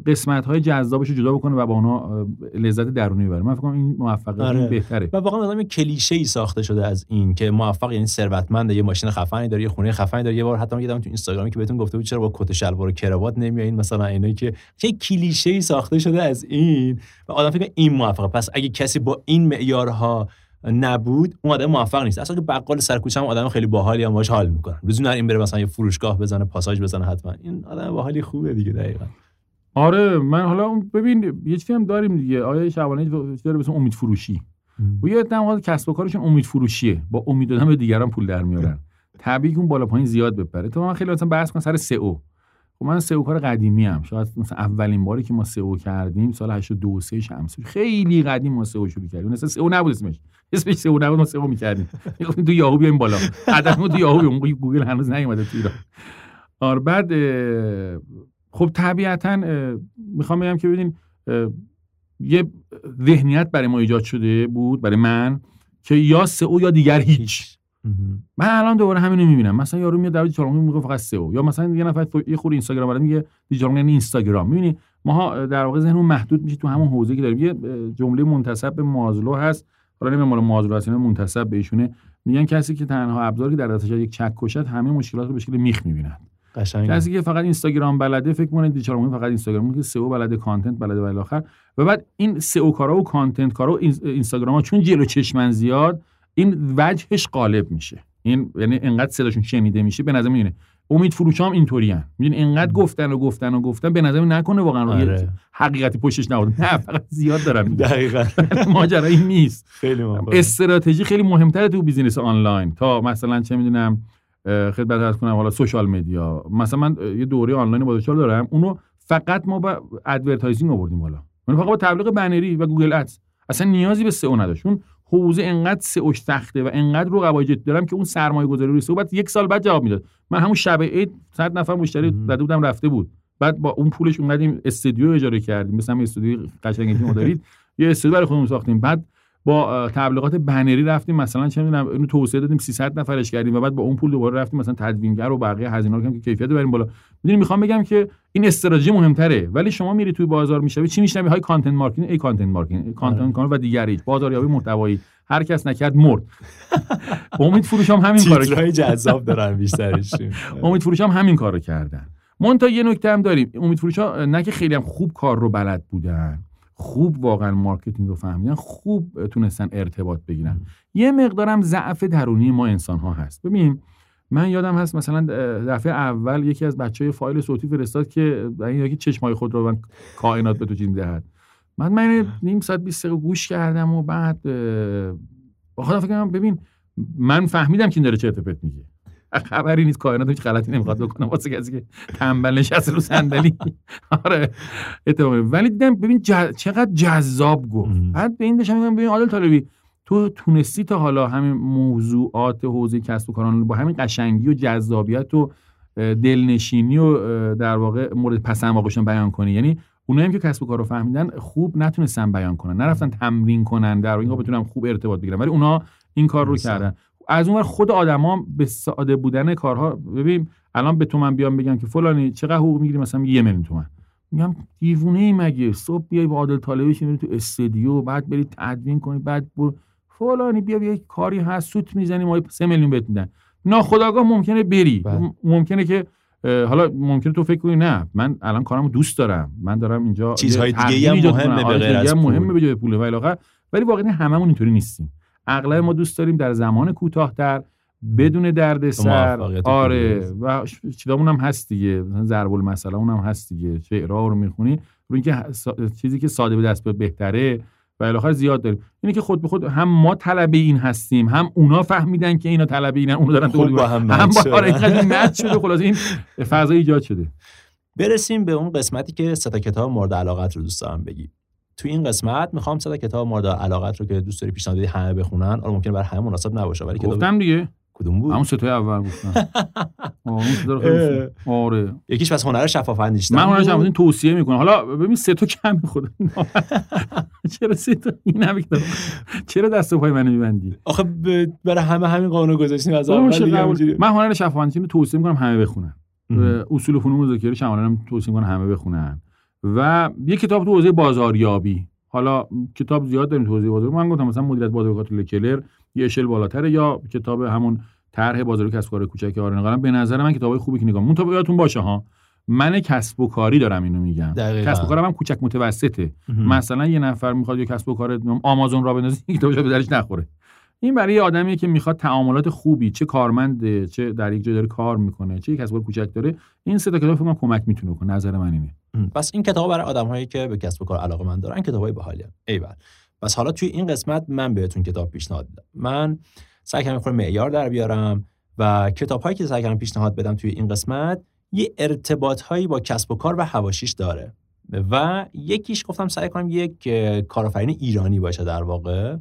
قسمت های جذابش رو جدا بکنه و با اونا لذت درونی ببره. من فکر کنم این موفقیت آره. بهتره. و واقعا مثلا کلیشه ای ساخته شده از این که موفق یعنی ثروتمند یه ماشین خفنی داره یه خونه خفنی داره یه بار حتی من تو اینستاگرامی که بهتون گفته بود چرا با کت شلوار و کراوات نمیایین مثلا اینایی که چه کلیشه ای ساخته شده از این. و آدم فکر این موفقه. پس اگه کسی با این معیارها نبود اون آدم موفق نیست. اصلا که بقال سر کوچه هم آدم خیلی باحالی هم باش حال می‌کنن. روزی این بره مثلا یه فروشگاه بزنه پاساژ بزنه حتما. این آدم باحالی خوبه دیگه دقیقاً. آره من حالا ببین یه چیزی هم داریم دیگه. آیا شبانه داره مثلا امید فروشی. و یه عدم کسب و کارشون امید فروشیه. با امید دادن به دیگران پول در میارن. طبیعی اون بالا پایین زیاد بپره. تو من خیلی مثلا بحث کنم سر سئو. خب من سئو کار قدیمی ام. شاید مثلا اولین باری که ما سئو کردیم سال 82 3 شمسی. خیلی قدیم ما سئو شروع کردیم. مثلا سئو نبود اسمش. اسمش سئو نبود ما سئو می‌کردیم تو یاهو بیایم بالا. قدم تو یاهو بیایم. گوگل هنوز نیومده تو ایران. آره بعد خب طبیعتا می‌خوام بگم که ببینین یه ذهنیت برای ما ایجاد شده بود برای من که یا سئو یا دیگر هیچ. من الان دوباره همینو می‌بینم. مثلا یارو میاد در دیجیتال میگه فقط سئو. یا مثلا یه نفر یه خورده اینستاگرام برای میگه دیجیتال یعنی اینستاگرام. می‌بینی ماها در واقع ذهنمون محدود میشه تو همون حوزه که داریم. یه جمله منتسب به مازلو هست. حالا نمی‌دونم مال مازلو هست منتسب به ایشونه. میگن کسی که تنها ابزاری که در دستش یک چکش باشد همه مشکلات رو به شکل میخ می‌بیند. قشنگ کسی که فقط اینستاگرام بلده فکر کنه دیجیتال فقط اینستاگرام که سئو بلده content بلده و الی آخر و بعد این سئو کارا و content کارا و اینستاگرام ها چون جلو چشمن زیاد این وجهش غالب میشه. این یعنی انقدر صداشون شنیده میشه به نظر میاد امید فروش هم اینطوری هم می‌دونی انقدر گفتن و گفتن و گفتن به نظر نکنه واقعا آره. حقیقتی پشتش نبود نه فقط زیاد دارم دقیقاً. ماجرا این نیست. خیلی استراتژی خیلی مهمتره تو business آنلاین. تا مثلا چه می‌دونم خدمت عرض کنم حالا social media مثلا من یه دوره آنلاین با دارم. اونو فقط ما با advertising آوردیم بالا. یعنی فقط با تبلیغ بنری و گوگل ادز اصلا نیازی به سئو نداشت. اون حوزه انقدر سئوش سخته و انقدر رو قواعد دارم که اون سرمایه گذاری روی سئو بعد یک سال بعد جواب می‌داد. من همون شب عید 100 نفر مشتری داده بودم رفته بود. بعد با اون پولش اونقدر استودیو اجاره کردیم. مثلا استودیو قشنگی ما دارید یه استودیو برای خودمون ساختیم. بعد با تبلیغات بنری رفتیم مثلا چه می‌دونم اینو توسعه دادیم 300 نفرش کردیم و بعد با اون پول دوباره رفتیم مثلا تدوینگر و بقیه هزینه رو که کیفیت بریم بالا. می‌دونی می‌خوام بگم که این استراتژی مهمتره ولی شما میری توی بازار می‌شوی چی میشنوی؟ های content marketing ای content marketing content کار و دیگری بازاریابی محتوایی. هر کس نکرد مرد. امید فروش هم همین کارو جذاب دارن بیشترش. امید فروش هم همین کارو کردن. منتها یه نکته هم داریم. امید فروش ها نه که خیلی هم خوب کار رو بلد بودن. خوب واقعا marketing رو فهمیدن خوب تونستن ارتباط بگیرن. یه مقدارم ضعف درونی ما انسان ها هست. ببین من یادم هست مثلا دفعه اول یکی از بچه های فایل صوتی فرستاد که این چشمای خود رو من کائنات به تو چیز دهد من من نیم ساعت 20 دقیقه گوش کردم و بعد با خودم فکر ببین من فهمیدم که این داره چه ارتباط میگه. خبری نیست کائنات هیچ غلطی نمی‌خواد بکنه. واسه کسی که تنبل نشسته رو صندلی. آره اتفاقی. ولی دیدم ببین چقدر جذاب گفت. بعد به این داشتم میگم ببین عادل طالبی تو تونستی تا حالا همین موضوعات حوزه کسب و کاران با همین قشنگی و جذابیت و دلنشینی و در واقع مورد پسند واقعشون بیان کنی. یعنی اونایی که کسب و کار رو فهمیدن خوب نتونستن بیان کنن. نرفتن تمرین کنن در اینها بتونن خوب ارتباط بگیرن. ولی اونا این کار رو کردن. از اون خود آدما به ساده بودن کارها ببین الان به تو من بیام بگم که فلانی چقدر حقوق می‌گیری؟ مثلا یه میلیون تومن. میگم دیوونه ای مگه؟ صبح بیای با عادل طالبی بشینی تو استودیو بعد بری تدوین کنی بعد برو. فلانی بیا بیا کاری هست سوت می‌زنی ما 3 میلیون بهت میدن. ناخداگاه ممکنه بری. بله. ممکنه که حالا ممکنه تو فکر کنی نه من الان کارمو دوست دارم. من دارم اینجا چیزهای دیگه هم مهمه به غیر از مهمه به جای پول و ولی واقعا هممون اینطوری نیستیم. اغلب ما دوست داریم در زمان کوتاهتر بدون دردسر. آره و چیزامون هم هست دیگه. مثلا ضرب المثل اون هم هست دیگه. شعرها رو می‌خونی رو اینکه چیزی که ساده به دست بهتره و الاخر زیاد داریم. اینه که خود به خود هم ما طلبه این هستیم هم اونا فهمیدن که اینا طلبه اینن اونو دارن تولید هم, هم با آره شده خلاص این فضا ایجاد شده. برسیم به اون قسمتی که ستا کتاب مورد علاقت رو دوست دارم بگی تو این قسمت می‌خوام ستا کتاب مورد علاقت رو که دوست داری پیشنهاد همه بخونن حالا ممکن برای همه مناسب نباشه ولی گفتم دیگه. کدوم بود؟ همون ستای اول گفتم. آره. یکیش پس هنر شفاف اندیشیدن من هنر شفاف توصیه می‌کنم. حالا ببین سه تا کم خود چرا سه تا این هم چرا دست و پای منو میبندی؟ آخه برای همه همین قانون گذاشتیم از اول من هنر شفاف اندیشی رو توصیه می‌کنم همه بخونن. اصول فنون مذاکره شمالانم توصیه می‌کنم همه بخونن. و یه کتاب تو حوزه بازاریابی. حالا کتاب زیاد داریم تو حوزه بازار من گفتم مثلا مدیریت بازار لکلر یه اشل بالاتره یا کتاب همون طرح بازار کسب کار کوچک آرن به نظر من کتابای خوبی که نگاه مون یادتون باشه ها من کسب و کاری دارم اینو میگم. کسب و کارم هم کوچک متوسطه. مثلا یه نفر می‌خواد یه کسب و کار آمازون را بندازه کتابش به درش نخوره. این برای یه آدمیه که می‌خواد تعاملات خوبی چه کارمنده چه در یک جای داره کار می‌کنه چه یک کسب کوچک داره این سه تا کتاب من کمک می‌تونه کنه. نظر من اینه. پس این کتاب برای آدمهایی که به کسب و کار علاقه من دارن کتابای باحالی ایول. پس حالا توی این قسمت من بهتون کتاب پیشنهاد میدم. من سعی کردم معیار در بیارم و کتاب هایی که سعی کردم پیشنهاد بدم توی این قسمت یه ارتباط هایی با کسب و کار و حواشیش داره. و یکیش گفتم سعی کنم یک کارآفرین ایرانی باشه در واقع.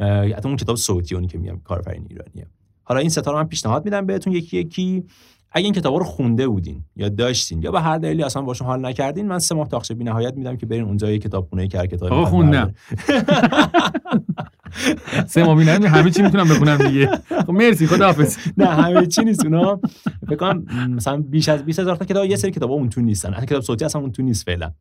حتی اون کتاب صوتی اونی که میگم کارآفرین ایرانیه. حالا این ستا رو من پیشنهاد میدم بهتون. یکی یکی اگه این کتابا رو خونده بودین یا داشتین یا به هر دلیلی اصلا باشون حال نکردین من سه ماه تاخچه بی نهایت میدم که برین اونجا یه کتابخونه که هر کتابی خوندم. سه ماه بینم همه چی می‌تونم بخونم دیگه. خب مرسی. خداحافظ. نه همه چی نیست اونا. فکر مثلا بیش از 20000 تا کتاب یه سری کتابا اون تو نیستن. حتی کتاب صوتی اصلا اون تو نیست فعلا.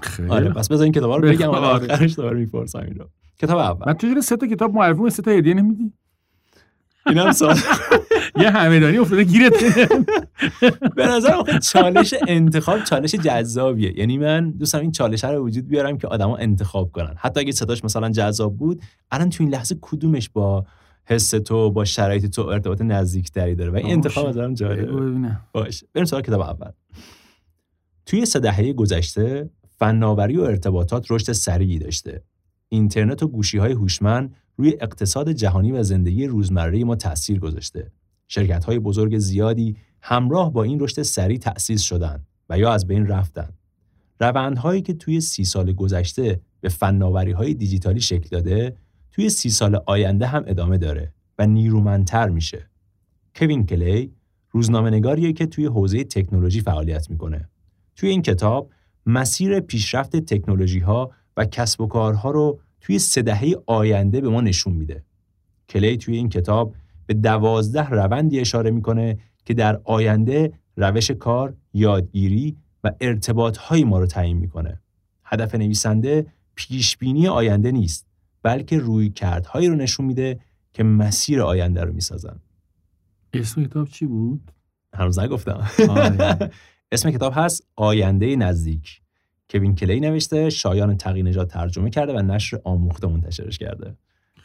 خیلی. آره پس بذار این کتابا رو بگم. آخرش دوباره می‌پرسم این رو کتاب اول. من تو سه تا کتاب معرفی سه تا هدیه نمیدی؟ اینم سوال. یه همدانی افتاده گیرت. به نظر چالش انتخاب چالش جذابیه. یعنی من دوستم این چالش رو وجود بیارم که آدما انتخاب کنن. حتی اگه صداش مثلا جذاب بود الان تو این لحظه کدومش با حس تو با شرایط تو ارتباط نزدیکتری داره؟ و این انتخاب از هم جالبه. بریم سراغ کتاب اول. توی سه دهه گذشته فناوری و ارتباطات رشد سریعی داشته. اینترنت و گوشی های هوشمند روی اقتصاد جهانی و زندگی روزمره ما تاثیر گذاشته. شرکت های بزرگ زیادی همراه با این رشد سریع تأسیس شدند و یا از بین رفتن. روندهایی که توی سی سال گذشته به فناوری های دیجیتالی شکل داده، توی سی سال آینده هم ادامه داره و نیرومندتر میشه. کوین کلی روزنامه که توی حوزه تکنولوژی فعالیت می‌کنه. توی این کتاب مسیر پیشرفت تکنولوژی ها و کسب و کارها رو توی سه دهه آینده به ما نشون میده. کلی توی این کتاب به دوازده روندی اشاره می‌کنه که در آینده روش کار، یادگیری و ارتباط های ما رو تعیین می‌کنه. هدف نویسنده پیشبینی آینده نیست بلکه روی کردهایی رو نشون میده که مسیر آینده رو می‌سازن. اسم کتاب چی بود؟ هنوز نگفتم. اسم کتاب هست آینده نزدیک. کوین کلی نوشته شایان تقی نجات ترجمه کرده و نشر آموخته منتشرش کرده.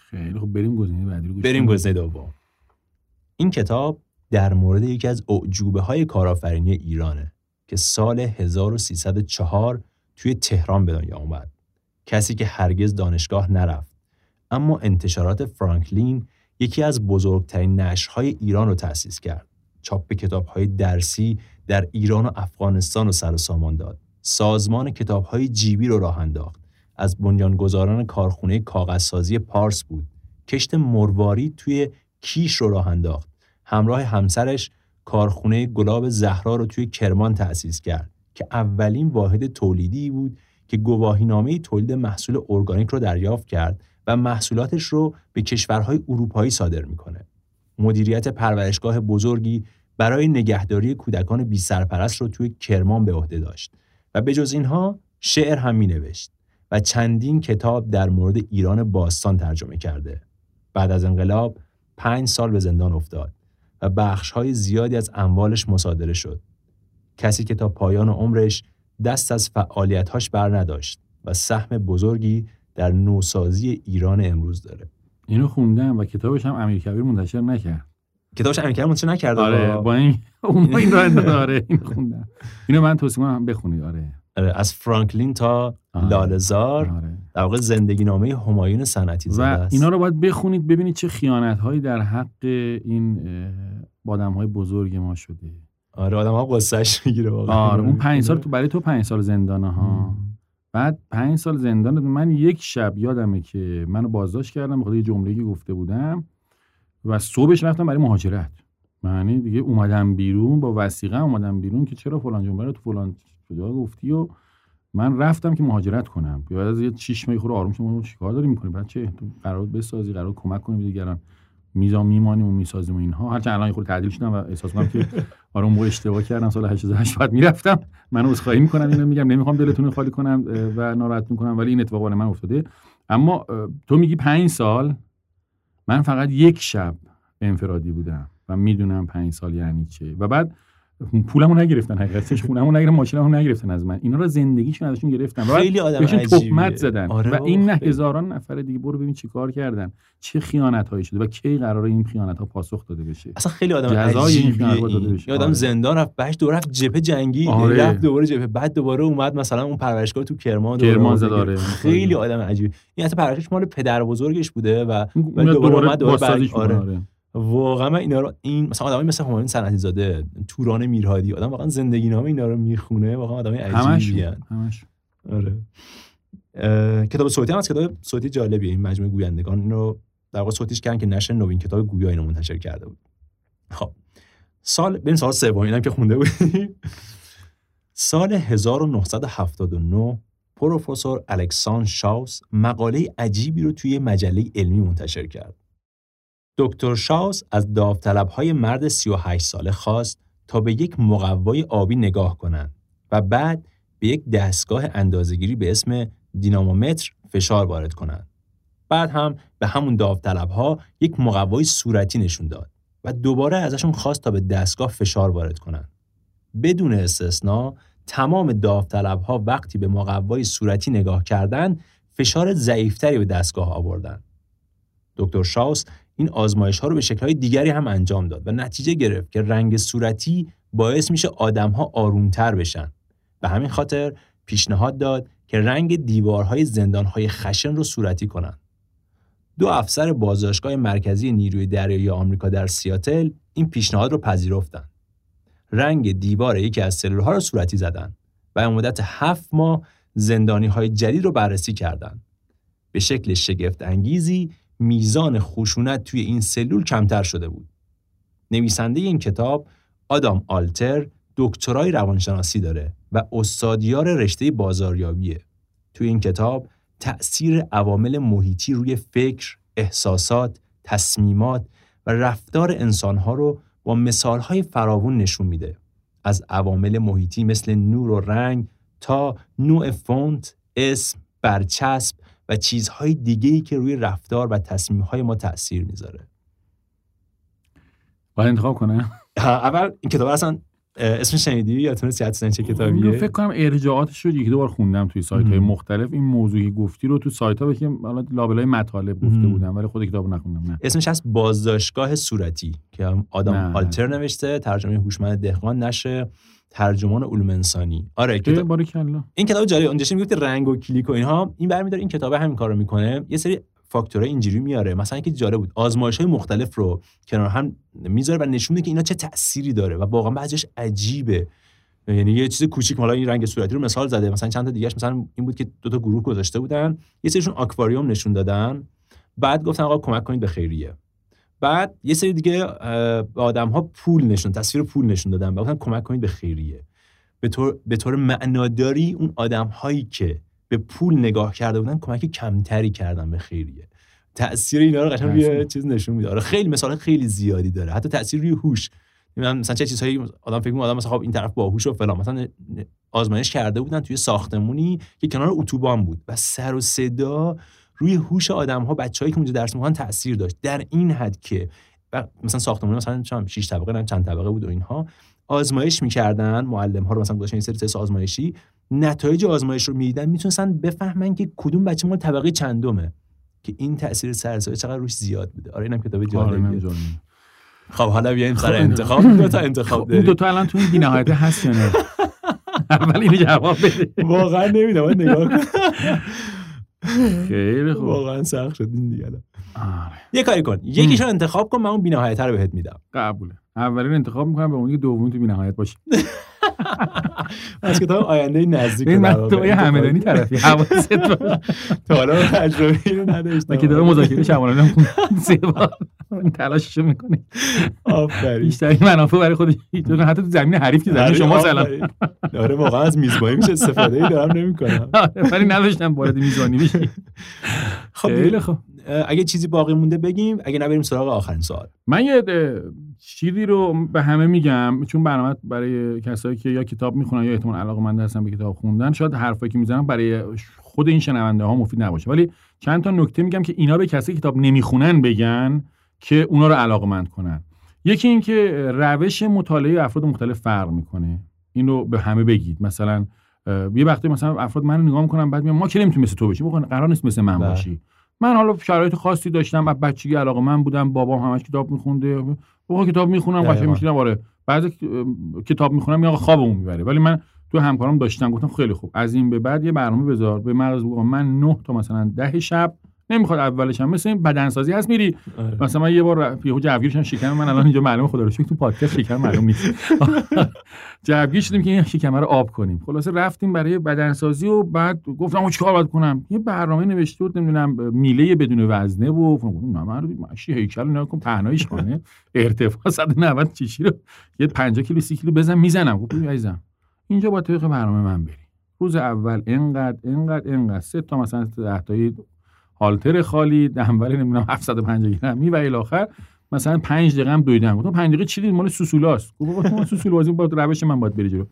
خیلی خب بریم گزینه بعدی رو بریم گزینه دوم. این کتاب در مورد یکی از اعجوبه های کارآفرینی ایرانه که سال 1304 توی تهران به دنیا اومد. کسی که هرگز دانشگاه نرفت. اما انتشارات فرانکلین یکی از بزرگترین نشرهای ایران رو تأسیس کرد. چاپ کتابهای درسی در ایران و افغانستان رو سر و سامان داد. سازمان کتاب های جیبی رو راه انداخت. از بنیانگذاران کارخونه کاغذسازی پارس بود. کشت مرواری توی کیش رو راه انداخت. همراه همسرش کارخونه گلاب زهرا رو توی کرمان تأسیس کرد که اولین واحد تولیدی بود که گواهینامه تولید محصول ارگانیک رو دریافت کرد و محصولاتش رو به کشورهای اروپایی صادر می‌کنه. مدیریت پرورشگاه بزرگی برای نگهداری کودکان بی سرپرست رو توی کرمان به عهده داشت و به جز اینها شعر هم می نوشت و چندین کتاب در مورد ایران باستان ترجمه کرده. بعد از انقلاب پنج سال به زندان افتاد و بخش های زیادی از اموالش مصادره شد. کسی که تا پایان عمرش دست از فعالیتهاش بر نداشت و سهم بزرگی در نوسازی ایران امروز داره. اینو خوندم و کتابش هم امیر کبیر منتشر نکرد. کتابش امیر کبیر منتشر نکرد آره با این اون این رو داره این خوندم اینو من توصیه کنم بخونید آره. آره از فرانکلین تا آره. لالزار آره. در واقع زندگی نامه همایون سنتی زاده است. و اینا رو باید بخونید ببینید چه خیانت هایی در حق این آدم های بزرگ ما شده. آره آدم ها قصهش می‌گیره واقعا. آره اون پنج سال تو برای تو پنج سال زندانه ها. بعد پنج سال زندان من یک شب یادمه که منو بازداشت کردم بخاطر یه جمله‌ای گفته بودم. و صبحش رفتم برای مهاجرت. معنی دیگه اومدم بیرون با وسیقه اومدم بیرون که چرا فلان جمله رو تو فلان جا گفتی و من رفتم که مهاجرت کنم. بعد از یه شیش ماه خورده آروم شما چیکار داری می‌کنی؟ بچه تو قرار بسازی قرار کمک کنی دیگران؟ میزان میمانیم و می‌سازیم و اینها. هرچند الان خود تعدیل شدم و احساس کنم که آره موقع اشتباه کردم سال 88 بعد می‌رفتم. من عذرخواهی می‌کنم اینو میگم. نمی‌خوام دلتون خالی کنم و ناراحت می‌کنم ولی این اتفاق برای من افتاده. اما تو میگی پنج سال. من فقط یک شب انفرادی بودم و می‌دونم پنج سال یعنی چه و بعد پولمو نگرفتن حقیقتش خونمو نگرفتن ماشینمو نگرفتن از من. اینا رو زندگیشون ازشون گرفتن خیلی آدم تهمت زدن. آره و این نه هزاران نفر دیگه برو ببین چیکار کردن. چه خیانت هایی شده و کی قراره این خیانت ها پاسخ داده بشه. اصلا خیلی آدم عجیبیه. این آدم آره. زندان رفت بعدش دوباره رفت جبهه جنگی آره. رفت دوباره جبهه بعد دوباره اومد مثلا اون پرورشگاه تو کرمان کرمان داره خیلی آدم عجیبی این اصلا پرورشش مال پدر بزرگش بوده و دوباره اومد دوباره آره. واقعا من اینا رو این مثلا آدمی مثل همایون سنتی زاده توران میرهادی آدم واقعا زندگی نامه اینا رو می‌خونه واقعا آدم عجیبی همش آره. کتاب صوتی هم از کتاب صوتی جالبیه این مجموعه گویندگان. اینو در واقع صوتیش کردن که نشر نوین کتاب گویا اینو منتشر کرده بود. خب سال ببین سال سوم اینم که خونده بودیم. سال 1979 پروفسور الکسان شاوس مقاله عجیبی رو توی مجله علمی منتشر کرد. دکتر شاوس از های مرد 38 ساله خواست تا به یک مقوای آبی نگاه کنند و بعد به یک دستگاه اندازهگیری به اسم دینامومتر فشار وارد کنند. بعد هم به همون ها یک مقوای صورتی نشون داد و دوباره ازشون خواست تا به دستگاه فشار وارد کنند. بدون استثنا تمام داوطلب ها وقتی به مقوای صورتی نگاه کردند فشار ضعیفتری به دستگاه آوردن. دکتر شاوس این آزمایش ها رو به شکل دیگری هم انجام داد و نتیجه گرفت که رنگ صورتی باعث میشه آدم ها آرومتر بشن. به همین خاطر پیشنهاد داد که رنگ دیوارهای زندانهای خشن رو صورتی کنند. دو افسر بازداشتگاه مرکزی نیروی دریایی آمریکا در سیاتل این پیشنهاد رو پذیرفتند. رنگ دیوار یکی از سلولها رو صورتی زدن و مدت هفت ماه زندانی های جدید رو بررسی کردند. به شکل شگفت انگیزی میزان خشونت توی این سلول کمتر شده بود. نویسنده این کتاب آدام آلتر دکترای روانشناسی داره و استادیار رشته بازاریابیه. توی این کتاب تأثیر عوامل محیطی روی فکر، احساسات، تصمیمات و رفتار انسانها رو با مثالهای فراوون نشون میده از عوامل محیطی مثل نور و رنگ تا نوع فونت، اسم، برچسب و چیزهای دیگه‌ای که روی رفتار و تصمیمهای ما تاثیر می‌ذاره. باید انتخاب کنه؟ اول این کتاب اصلا اسم شنیدی؟ یا تونستی حدسن چه کتابیه؟ فکر کنم ارجاعاتش رو یکی دو بار خوندم توی سایت های مختلف. این موضوعی گفتی رو تو سایت ها که حالا لابلای مطالب گفته بودم ولی خود کتابو نخوندم نه. اسمش هست بازداشتگاه صورتی که آدم نه. آلتر نوشته ترجمه هوشمند دهقان نشه ترجمان علوم انسانی. آره کتاب این کتاب جالب اونجاش می‌گفت رنگ و کلیک و اینها. این برمیداره این کتاب همین کارو می‌کنه. یه سری فاکتورهای اینجوری میاره. مثلا که جالب بود. آزمایش های مختلف رو کنار هم می‌ذاره و نشون که اینا چه تأثیری داره و واقعا بعضیش عجیبه. یعنی یه چیز کوچیک مالا این رنگ صورتی رو مثال زده. مثلا چند تا دیگهش مثلا این بود که دو تا گروه گذاشته بودن. یه سریشون آکواریوم نشون دادن. بعد گفتن آقا کمک کنید به خیریه. بعد یه سری دیگه آدم ها پول نشون تصویر پول نشون دادن و گفتن کمک کنید به خیریه. به طور به طور معناداری اون آدم هایی که به پول نگاه کرده بودن کمک کمتری کردن به خیریه. تاثیر اینا رو قشنگ یه چیز نشون میده. آره خیلی مثال خیلی زیادی داره. حتی تاثیر روی هوش. مثلا چه چیزهایی آدم فکر آدم مثلا خب این طرف باهوش و فلان. مثلا آزمایش کرده بودن توی ساختمونی که کنار اتوبان بود و سر و صدا روی هوش آدم ها بچه‌ای که اونجا درس می‌خوان تاثیر داشت. در این حد که مثلا ساختمون مثلا 6 طبقه نه چند طبقه بود و اینها. آزمایش می‌کردن معلم ها رو مثلا گذاشتن این سری تست آزمایشی. نتایج آزمایش رو می‌دیدن می‌تونستن بفهمن که کدوم بچه مال طبقه چندمه که این تاثیر سرسایه چقدر روش زیاد بوده. آره اینم کتاب جالبیه. خب حالا بیایم سر خب، انتخاب. دو تا انتخاب خب، داریم. دو تا الان تو این بی‌نهایت هست یا نه؟ اول اینو جواب بده. واقعا نمی‌دونم نگاه کن خیلی خوب. واقعا سخت شد این دیگه. آره. یه کاری کن. یکیشو انتخاب کن من اون بی‌نهایت رو بهت میدم. قبوله. اولین انتخاب می‌کنم به اونی که دومی تو بی‌نهایت باشه از کتاب آینده نزدیک این من تو یه همدانی طرفی حواست تا حالا تجربه اینو نداشتم. کتاب مذاکره شمالان هم خوندم. تلاششو می‌کنه آفرین. بیشترین منافع برای خودش. حتی تو زمین حریف که زمین شما سلام آره واقعا از میزبانی میشه. استفاده ای دارم نمی‌کنم. ولی نداشتم وارد میزبانی بشی. خب خیلی خب اگه چیزی باقی مونده بگیم اگه نبریم سراغ آخرین سوال. من یه چیزی رو به همه میگم چون برنامه برای کسایی که یا کتاب می‌خونن یا احتمال علاقه مند هستن به کتاب خوندن شاید حرفایی که می‌زنم برای خود این شنونده ها مفید نباشه. ولی چند تا نکته میگم که اینا به کسی کتاب نمی‌خونن بگن که اونا رو علاقه مند کنن. یکی این که روش مطالعه افراد مختلف فرق می‌کنه. این رو به همه بگید. مثلا یه وقتی مثلا افراد منو نگاه می‌کنن بعد میگم ما که نمی‌تونیم مثل تو بشیم. قرار نیست مثل من بله. باشی. من حالا شرایط خاصی داشتم از بچگی علاقه من بودم بابام همش کتاب میخونده. بابا کتاب می‌خونم قشنگ میشینم آره. بعضی کتاب می‌خونم یا خوابمون می‌بره. ولی من تو همکارم داشتم گفتم خیلی خوب. از این به بعد یه برنامه بذار. به مغز من نه تا مثلا ده شب نمی‌خواد اولش هم. مثل این بدنسازی هست میری. آره. مثلا من یه بار یهو جوگیر شکم من الان اینجا معلومه خدا رو شکر تو پادکست شکم معلوم نیست. جوگیر شدیم که این شکم رو آب کنیم. خلاصه رفتیم برای بدنسازی و بعد گفتم چیکار باید کنم؟ یه برنامه نوشته بود نمی‌دونم میله بدون وزنه و نه من ماشی هیکل نکن پهنایش کنه ارتفاع 190 چیشی رو یه 50 کیلو 30 کیلو بزن می‌زنم. گفتم عزیزم اینجا با طبق برنامه من بری. روز اول اینقدر اینقدر اینقدر سه تا مثلا 10 تایی هالتر خالی دنبل نمی‌دونم 750 گرم. می و الی آخر مثلا 5 دقیقه هم دویدم گفتم 5 دقیقه چی دید؟ مال سوسولاست. گفتم سوسول بازی با روش من باید بری جلو.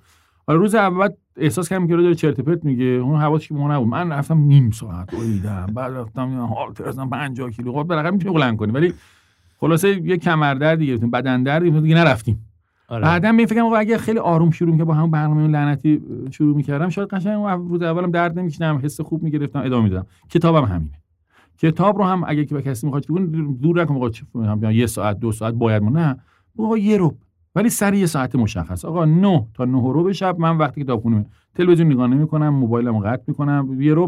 حالا روز اول احساس کردم که داره چرت پرت میگه. اون حواسش که ما نبود. من رفتم نیم ساعت دویدم. بعد رفتم هالتر ازم 50 کیلو. خب بالاخره می‌تونی بلند کنی. ولی خلاصه یه کمر دردی گرفتیم. بدن دردی دیگه نرفتیم. آره. بعدا می فکرم اگه خیلی آروم شروع که با همون برنامه لعنتی شروع می‌کردم شاید قشنگ روز اولم درد نمیکشیدم. حس خوب می‌گرفتم. ادامه می‌دادم. کتابم همینه. کتاب رو هم اگه که به کسی می‌خواد دور نکن آقا یه ساعت دو ساعت باید نه. آقا یه رو ولی سر یه ساعت مشخص. آقا 9 تا 9 رو شب من وقتی کتابخونه تلویزیون نگاه نمی‌کنم موبایلمو قطع می‌کنم. یه رو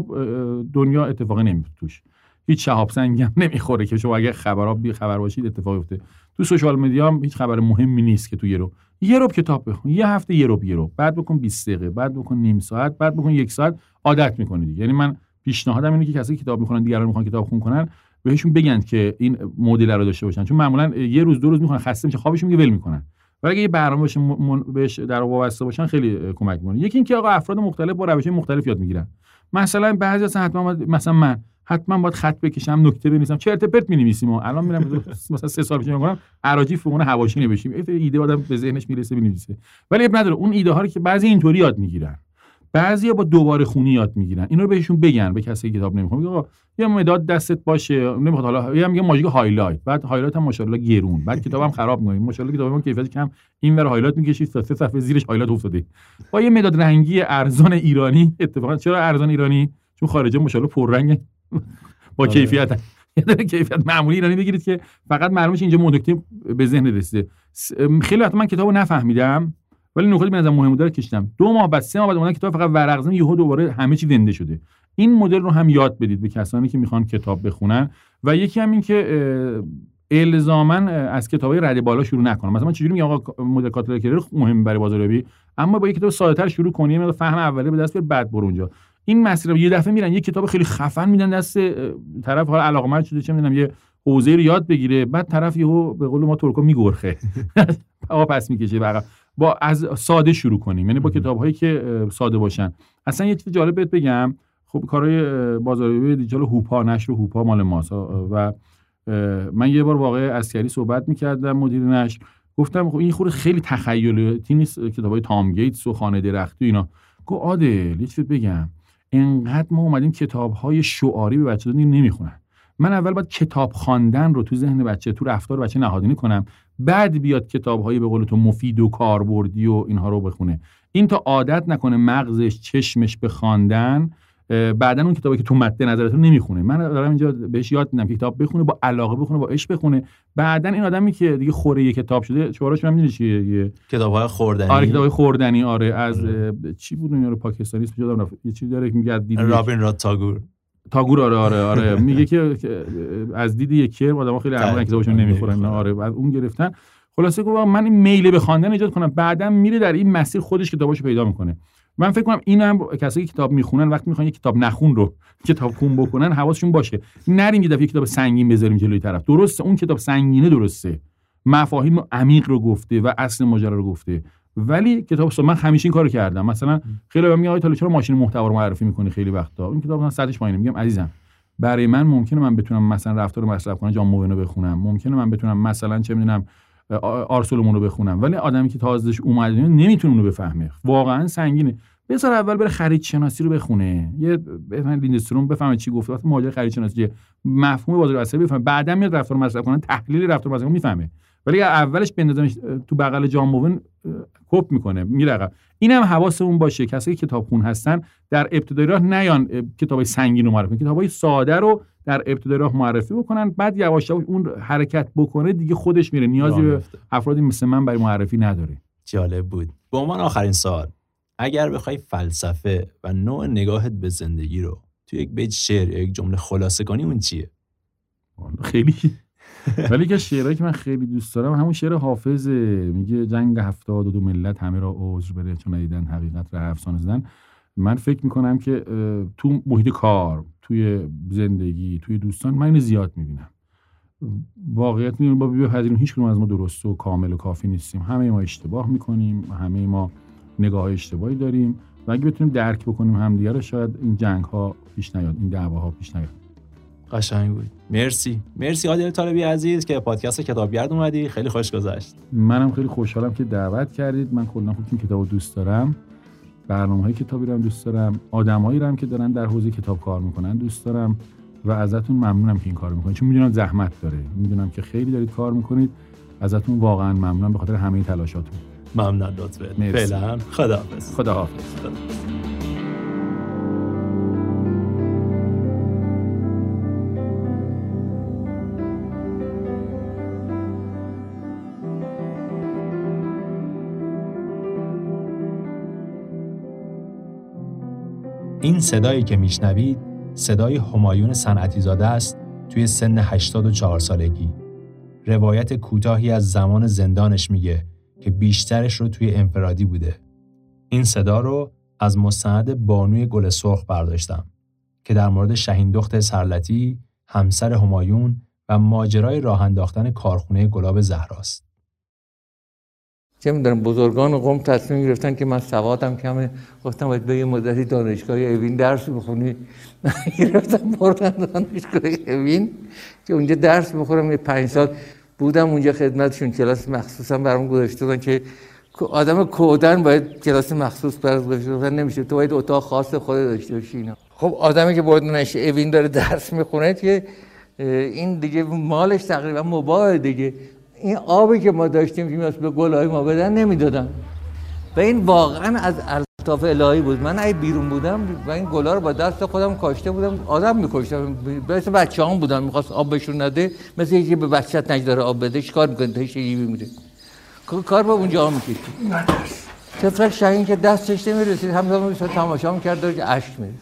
دنیا اتفاقی نمیفته توش. هیچ شهاب سنگی هم نمی‌خوره که شما اگه خبرها بی خبر باشید اتفاق افته تو سوشال مدیا هم هیچ خبر مهمی نیست که تو یه رو یه رو کتاب بخون. یه هفته یه رو یه رو بعد بکن 20 دقیقه بعد بکن نیم ساعت بعد بکن یک ساعت. عادت می‌کنی یعنی من پیشنهادم اینه که کسی کتاب می‌خونن دیگران می‌خوان کتاب خون کنن بهشون بگن که این مدل رو داشته باشن. چون معمولا یه روز دو روز می‌خوان خسته میشه خوابشون میگه ول می‌کنن. ولی اگه یه برنامه باشه بهش در وابسته باشن خیلی کمک می‌کنه. یکی اینکه آقا افراد مختلف با روش مختلف یاد می‌گیرن. مثلا بعضی اصلا حتما مثلا من. حتما باید خط بکشم نکته بنویسم. چرت پرت می‌نویسیم الان میرم مثلا سه سال پیش میگم اراجیف اون حواشی نوشتیم ایده آدم به ذهنش می‌رسه بنویسه ولی عیب نداره. اون ایده ها رو که بعضی اینطوری یاد می‌گیرن. بعضیا با دوباره خونی یاد می‌گیرن. اینا رو بهشون بگن به کسی کتاب نمی‌خونه. آقا یه مداد دستت باشه. نمی‌خواد. حالا یه میگه ماژیک highlight. بعد highlight هم ماشاءالله گرون. بعد کتابم خراب می‌کنه. ماشاءالله کتابم کیفیت کم. این ور highlight می‌کشید تا سه صفحه زیرش highlight افتاده. با یه مداد رنگی ارزان ایرانی اتفاقا چرا ارزان ایرانی؟ چون خارجه ماشاءالله پررنگ. با آره. کیفیت. یه کیفیت معمولی ایرانی بگیرید که فقط معلومه اینجا مدکتیم به ذهن رسیده. خیلی وقت من کتابو نفهمیدم. ولی نکاتی به نظر مهم بوده کشیدم دو ماه بعد سه ماه بعد اون کتاب فقط ورق زمین یهو دوباره همه چی زنده شده. این مدل رو هم یاد بدید به کسانی که می‌خوان کتاب بخونن. و یکی هم این که الزاما از کتابای رد بالا شروع نکنم مثلا من چجوری میگم آقا مدل کاتالوگر مهم برای بازاریابی. اما با یک کتاب ساده‌تر شروع کنیم یه فهم اولیه به دست بیار بعد برو اونجا. این مسیر یه دفعه میرن یه کتاب خیلی خفن میدن دست طرف حالا علاقمند شده چه می‌دونم یه حوزه رو یاد بگیره. بعد طرف یهو به قول ما ترکا میگرخه. آقا پس می‌کشه بابا از ساده شروع کنیم. یعنی با کتاب هایی که ساده باشن. اصلا یه چیز جالب بهت بگم. خب کارهای بازاریابی دیجیتال هوپا نشر هوپا مال ماست. و من یه بار با آقای عسکری صحبت می‌کردم مدیر نشر. گفتم خب این خود خیلی تخیلاتی نیست کتاب های تام گیتس و خانه درختی و اینا. گفت عادل یه چیز بگم. انقدر ما اومدیم کتاب های شعاری به بچه دادیم نمی‌خونن. من اول باید کتاب خواندن رو تو ذهن بچه تو رفتار بچه نهادینی کنم. بعد بیاد کتاب هایی به قول تو مفید و کاربردی و اینها رو بخونه. این تا عادت نکنه مغزش چشمش به خواندن بعدا اون کتابی که تو مد نظرتون نمی‌خونه. من دارم اینجا بهش یاد میدم که کتاب بخونه با علاقه بخونه با عشق بخونه. بعدا این آدمی که دیگه خوره یه کتاب شده شعارش هم چیه کتاب‌های خوردنی. آره کتاب‌های خوردنی آره از آره. چی بود اون رو پاکستانی اسمش یادم رفت. یه چیزی داره که میگه رابین راد تاگور تاگور آره آره آره. میگه که از دید یک کرم آدم‌ها خیلی احمقن کتابشون نمی‌خورن. آره بعد اون گرفتن. خلاصه گفتم من این میل به خواندن ایجاد کنم. بعدا میره در این مسیر خودش کتاباشو پیدا می‌کنه. من فکر کنم این هم کسایی که کتاب می‌خونن وقتی می‌خوان یه کتاب نخون رو کتاب خون بکنن حواسشون باشه. نریم یه دفعه کتاب سنگین بذاریم جلوی طرف. درسته اون کتاب سنگینه درسته. مفاهیم عمیق رو گفته و اصل ماجرا رو گفته. ولی کتاب من همیشه این کارو کردم. مثلا خیلی بهم میگه آقا چرا ماشین محتوا رو معرفی می‌کنی خیلی وقتا؟ این کتاب من صدش پایینه. میگم عزیزم برای من ممکنه من بتونم مثلا رفتار مصرف کنه جان موینو بخونم. ممکنه من بتونم مثلا چه می‌دونم آرسولومون رو بخونم. ولی آدمی که تازهش اومده نمی‌تونه اونو بفهمه. واقعا سنگینه. بذار اول بره خرید شناسی رو بخونه. یه بفهم لیندستروم بفهمه چی گفته. وقتی ماجرا خرید شناسی مفهوم بازار عصبی بفهمه. بعدا میاد رفتار مصرف کنه تحلیل رفتار مصرف می‌فهمه. ولی اولش بندازمش تو بغل جام موون کپ می‌کنه. میره اینم حواسمون باشه. کسایی که کتابخون هستن در ابتدای راه نیان کتابای سنگین رو معرفی کتابای ساده رو در ابتدای راه معرفی بکنن. بعد یواش یواش اون حرکت بکنه دیگه خودش میره. نیازی به افرادی مثل من برای معرفی نداره. جالب بود. به عنوان آخرین سوال اگر بخوای فلسفه و نوع نگاهت به زندگی رو تو یک بیت شعر یا یک جمله خلاصه کنی اون چیه؟ خیلی ولی که شعرهایی که من خیلی دوست دارم همون شعر حافظ میگه جنگ هفتاد و دو ملت همه را عذر بده چون ندیدن حقیقت را افسانه زدن. من فکر می‌کنم که تو محیط کار توی زندگی توی دوستان من اینو زیاد می‌بینم. واقعیت می‌دونیم با بپذیریم هیچ از ما درست و کامل و کافی نیستیم. همه ما اشتباه می‌کنیم همه ما نگاه اشتباهی داریم و اگه بتونیم درک بکنیم همدیگه رو شاید این جنگ ها پیش نیاد این دعواها پیش نیاد. قشنگ بود. مرسی. مرسی عادل طالبی عزیز که پادکست کتابگرد اومدی. خیلی خوش گذشت. منم خیلی خوشحالم که دعوت کردید. من کلا خوب این کتابو دوست دارم. برنامه های کتابی رو دوست دارم. آدمایی رو هم که دارن در حوزه کتاب کار می‌کنن دوست دارم و ازتون ممنونم که این کار می‌کنید. چون می‌دونم زحمت داره. می‌دونم که خیلی دارید کار می‌کنید. ازتون واقعا ممنونم به خاطر همه تلاشاتون. ممنون لطفت فعلا. خداحافظ. خداحافظ. این صدایی که میشنوید صدای همایون صنعتی زاده است توی سن 84 سالگی. روایت کوتاهی از زمان زندانش میگه که بیشترش رو توی انفرادی بوده. این صدا رو از مستند بانوی گل سرخ برداشتم که در مورد شهین دخت سرلتی، همسر همایون و ماجرای راه انداختن کارخونه گلاب زهراست. چه می‌دونم بزرگان قوم تصمیم گرفتن که من سوادم کمه. گفتم باید به یه مدتی دانشگاه اوین درس بخونی. گرفتم بردن دانشگاه اوین. که اونجا درس بخورم یه پنج سال بودم اونجا خدمتشون. کلاس مخصوصا برام گذاشته بودن که آدم کودن باید کلاس مخصوص برای گذاشته نمیشه. تو باید اتاق خاص خود داشته باشی اینا. خب آدمی که بردنش اوین داره درس می‌خونه که این دیگه مالش تقریبا مباه دیگه. این آبی که ما داشتیم که به گلای ما بدن نمی‌دادن. و این واقعا از الطاف الهی بود. من اگه بیرون بودم و این گلا رو با دست خودم کاشته بودم آدم میکشتم. مثل بچه هم بودم. می‌خواست آب بهشون نده مثل یکی به بچت نجداره آب بده کار می‌کنه؟ تا شیعی میره کار با اونجا هم می‌کشید تفرک شاهین که دستش نمی‌رسید. همزمان تماشا می‌کرد که عشق میره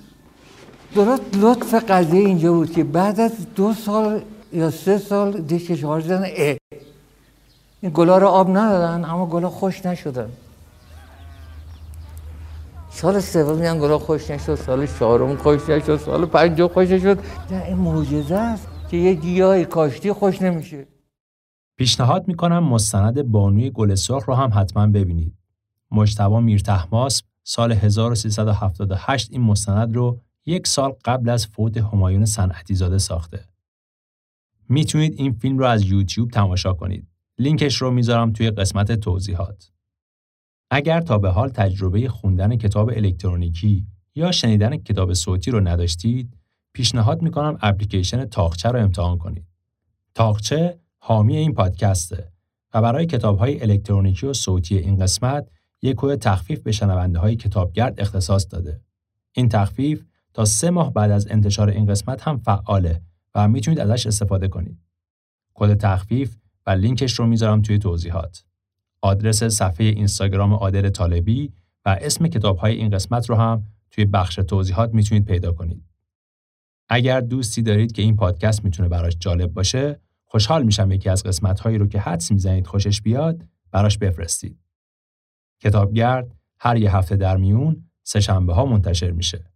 درست لطف قضیه اینجا بود که بعد از دو سال یا سه سال دیش کشوار زدن این گلا رو آب ندادن اما گلا خوش نشدن سال سوم میان گلا خوش نشد سال چهارم خوش نشد سال پنجم خوش نشد این معجزه است که یه گیاه کاشتی خوش نمیشه پیشنهاد می‌کنم مستند بانوی گل سرخ رو هم حتما ببینید مجتبی میرتحماس سال 1378 این مستند رو یک سال قبل از فوت همایون صنعتی زاده ساخته. می‌تونید این فیلم رو از یوتیوب تماشا کنید. لینکش رو می‌ذارم توی قسمت توضیحات. اگر تا به حال تجربه خوندن کتاب الکترونیکی یا شنیدن کتاب صوتی رو نداشتید، پیشنهاد می‌کنم اپلیکیشن تاخچه رو امتحان کنید. تاخچه حامی این پادکسته و برای کتاب های الکترونیکی و صوتی این قسمت یک کد تخفیف به شنونده های کتابگرد اختصاص داده. این تخفیف تا سه ماه بعد از انتشار این قسمت هم فعاله و می‌تونید ازش استفاده کنید. کد تخفیف و لینکش رو می‌ذارم توی توضیحات. آدرس صفحه اینستاگرام عادل طالبی و اسم کتاب های این قسمت رو هم توی بخش توضیحات می‌تونید پیدا کنید. اگر دوستی دارید که این پادکست می‌تونه براش جالب باشه، خوشحال میشم یکی از قسمت هایی رو که حدس می‌زنید خوشش بیاد براش بفرستید. کتابگرد هر یه هفته در میون سه شنبه ها منتشر میشه.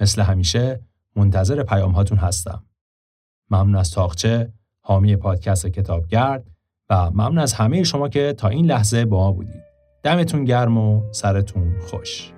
مثل همیشه منتظر پیام هاتون هستم. ممنون از تاخچه حامی پادکست کتابگرد و ممنون از همه شما که تا این لحظه با ما بودید. دمتون گرم و سرتون خوش.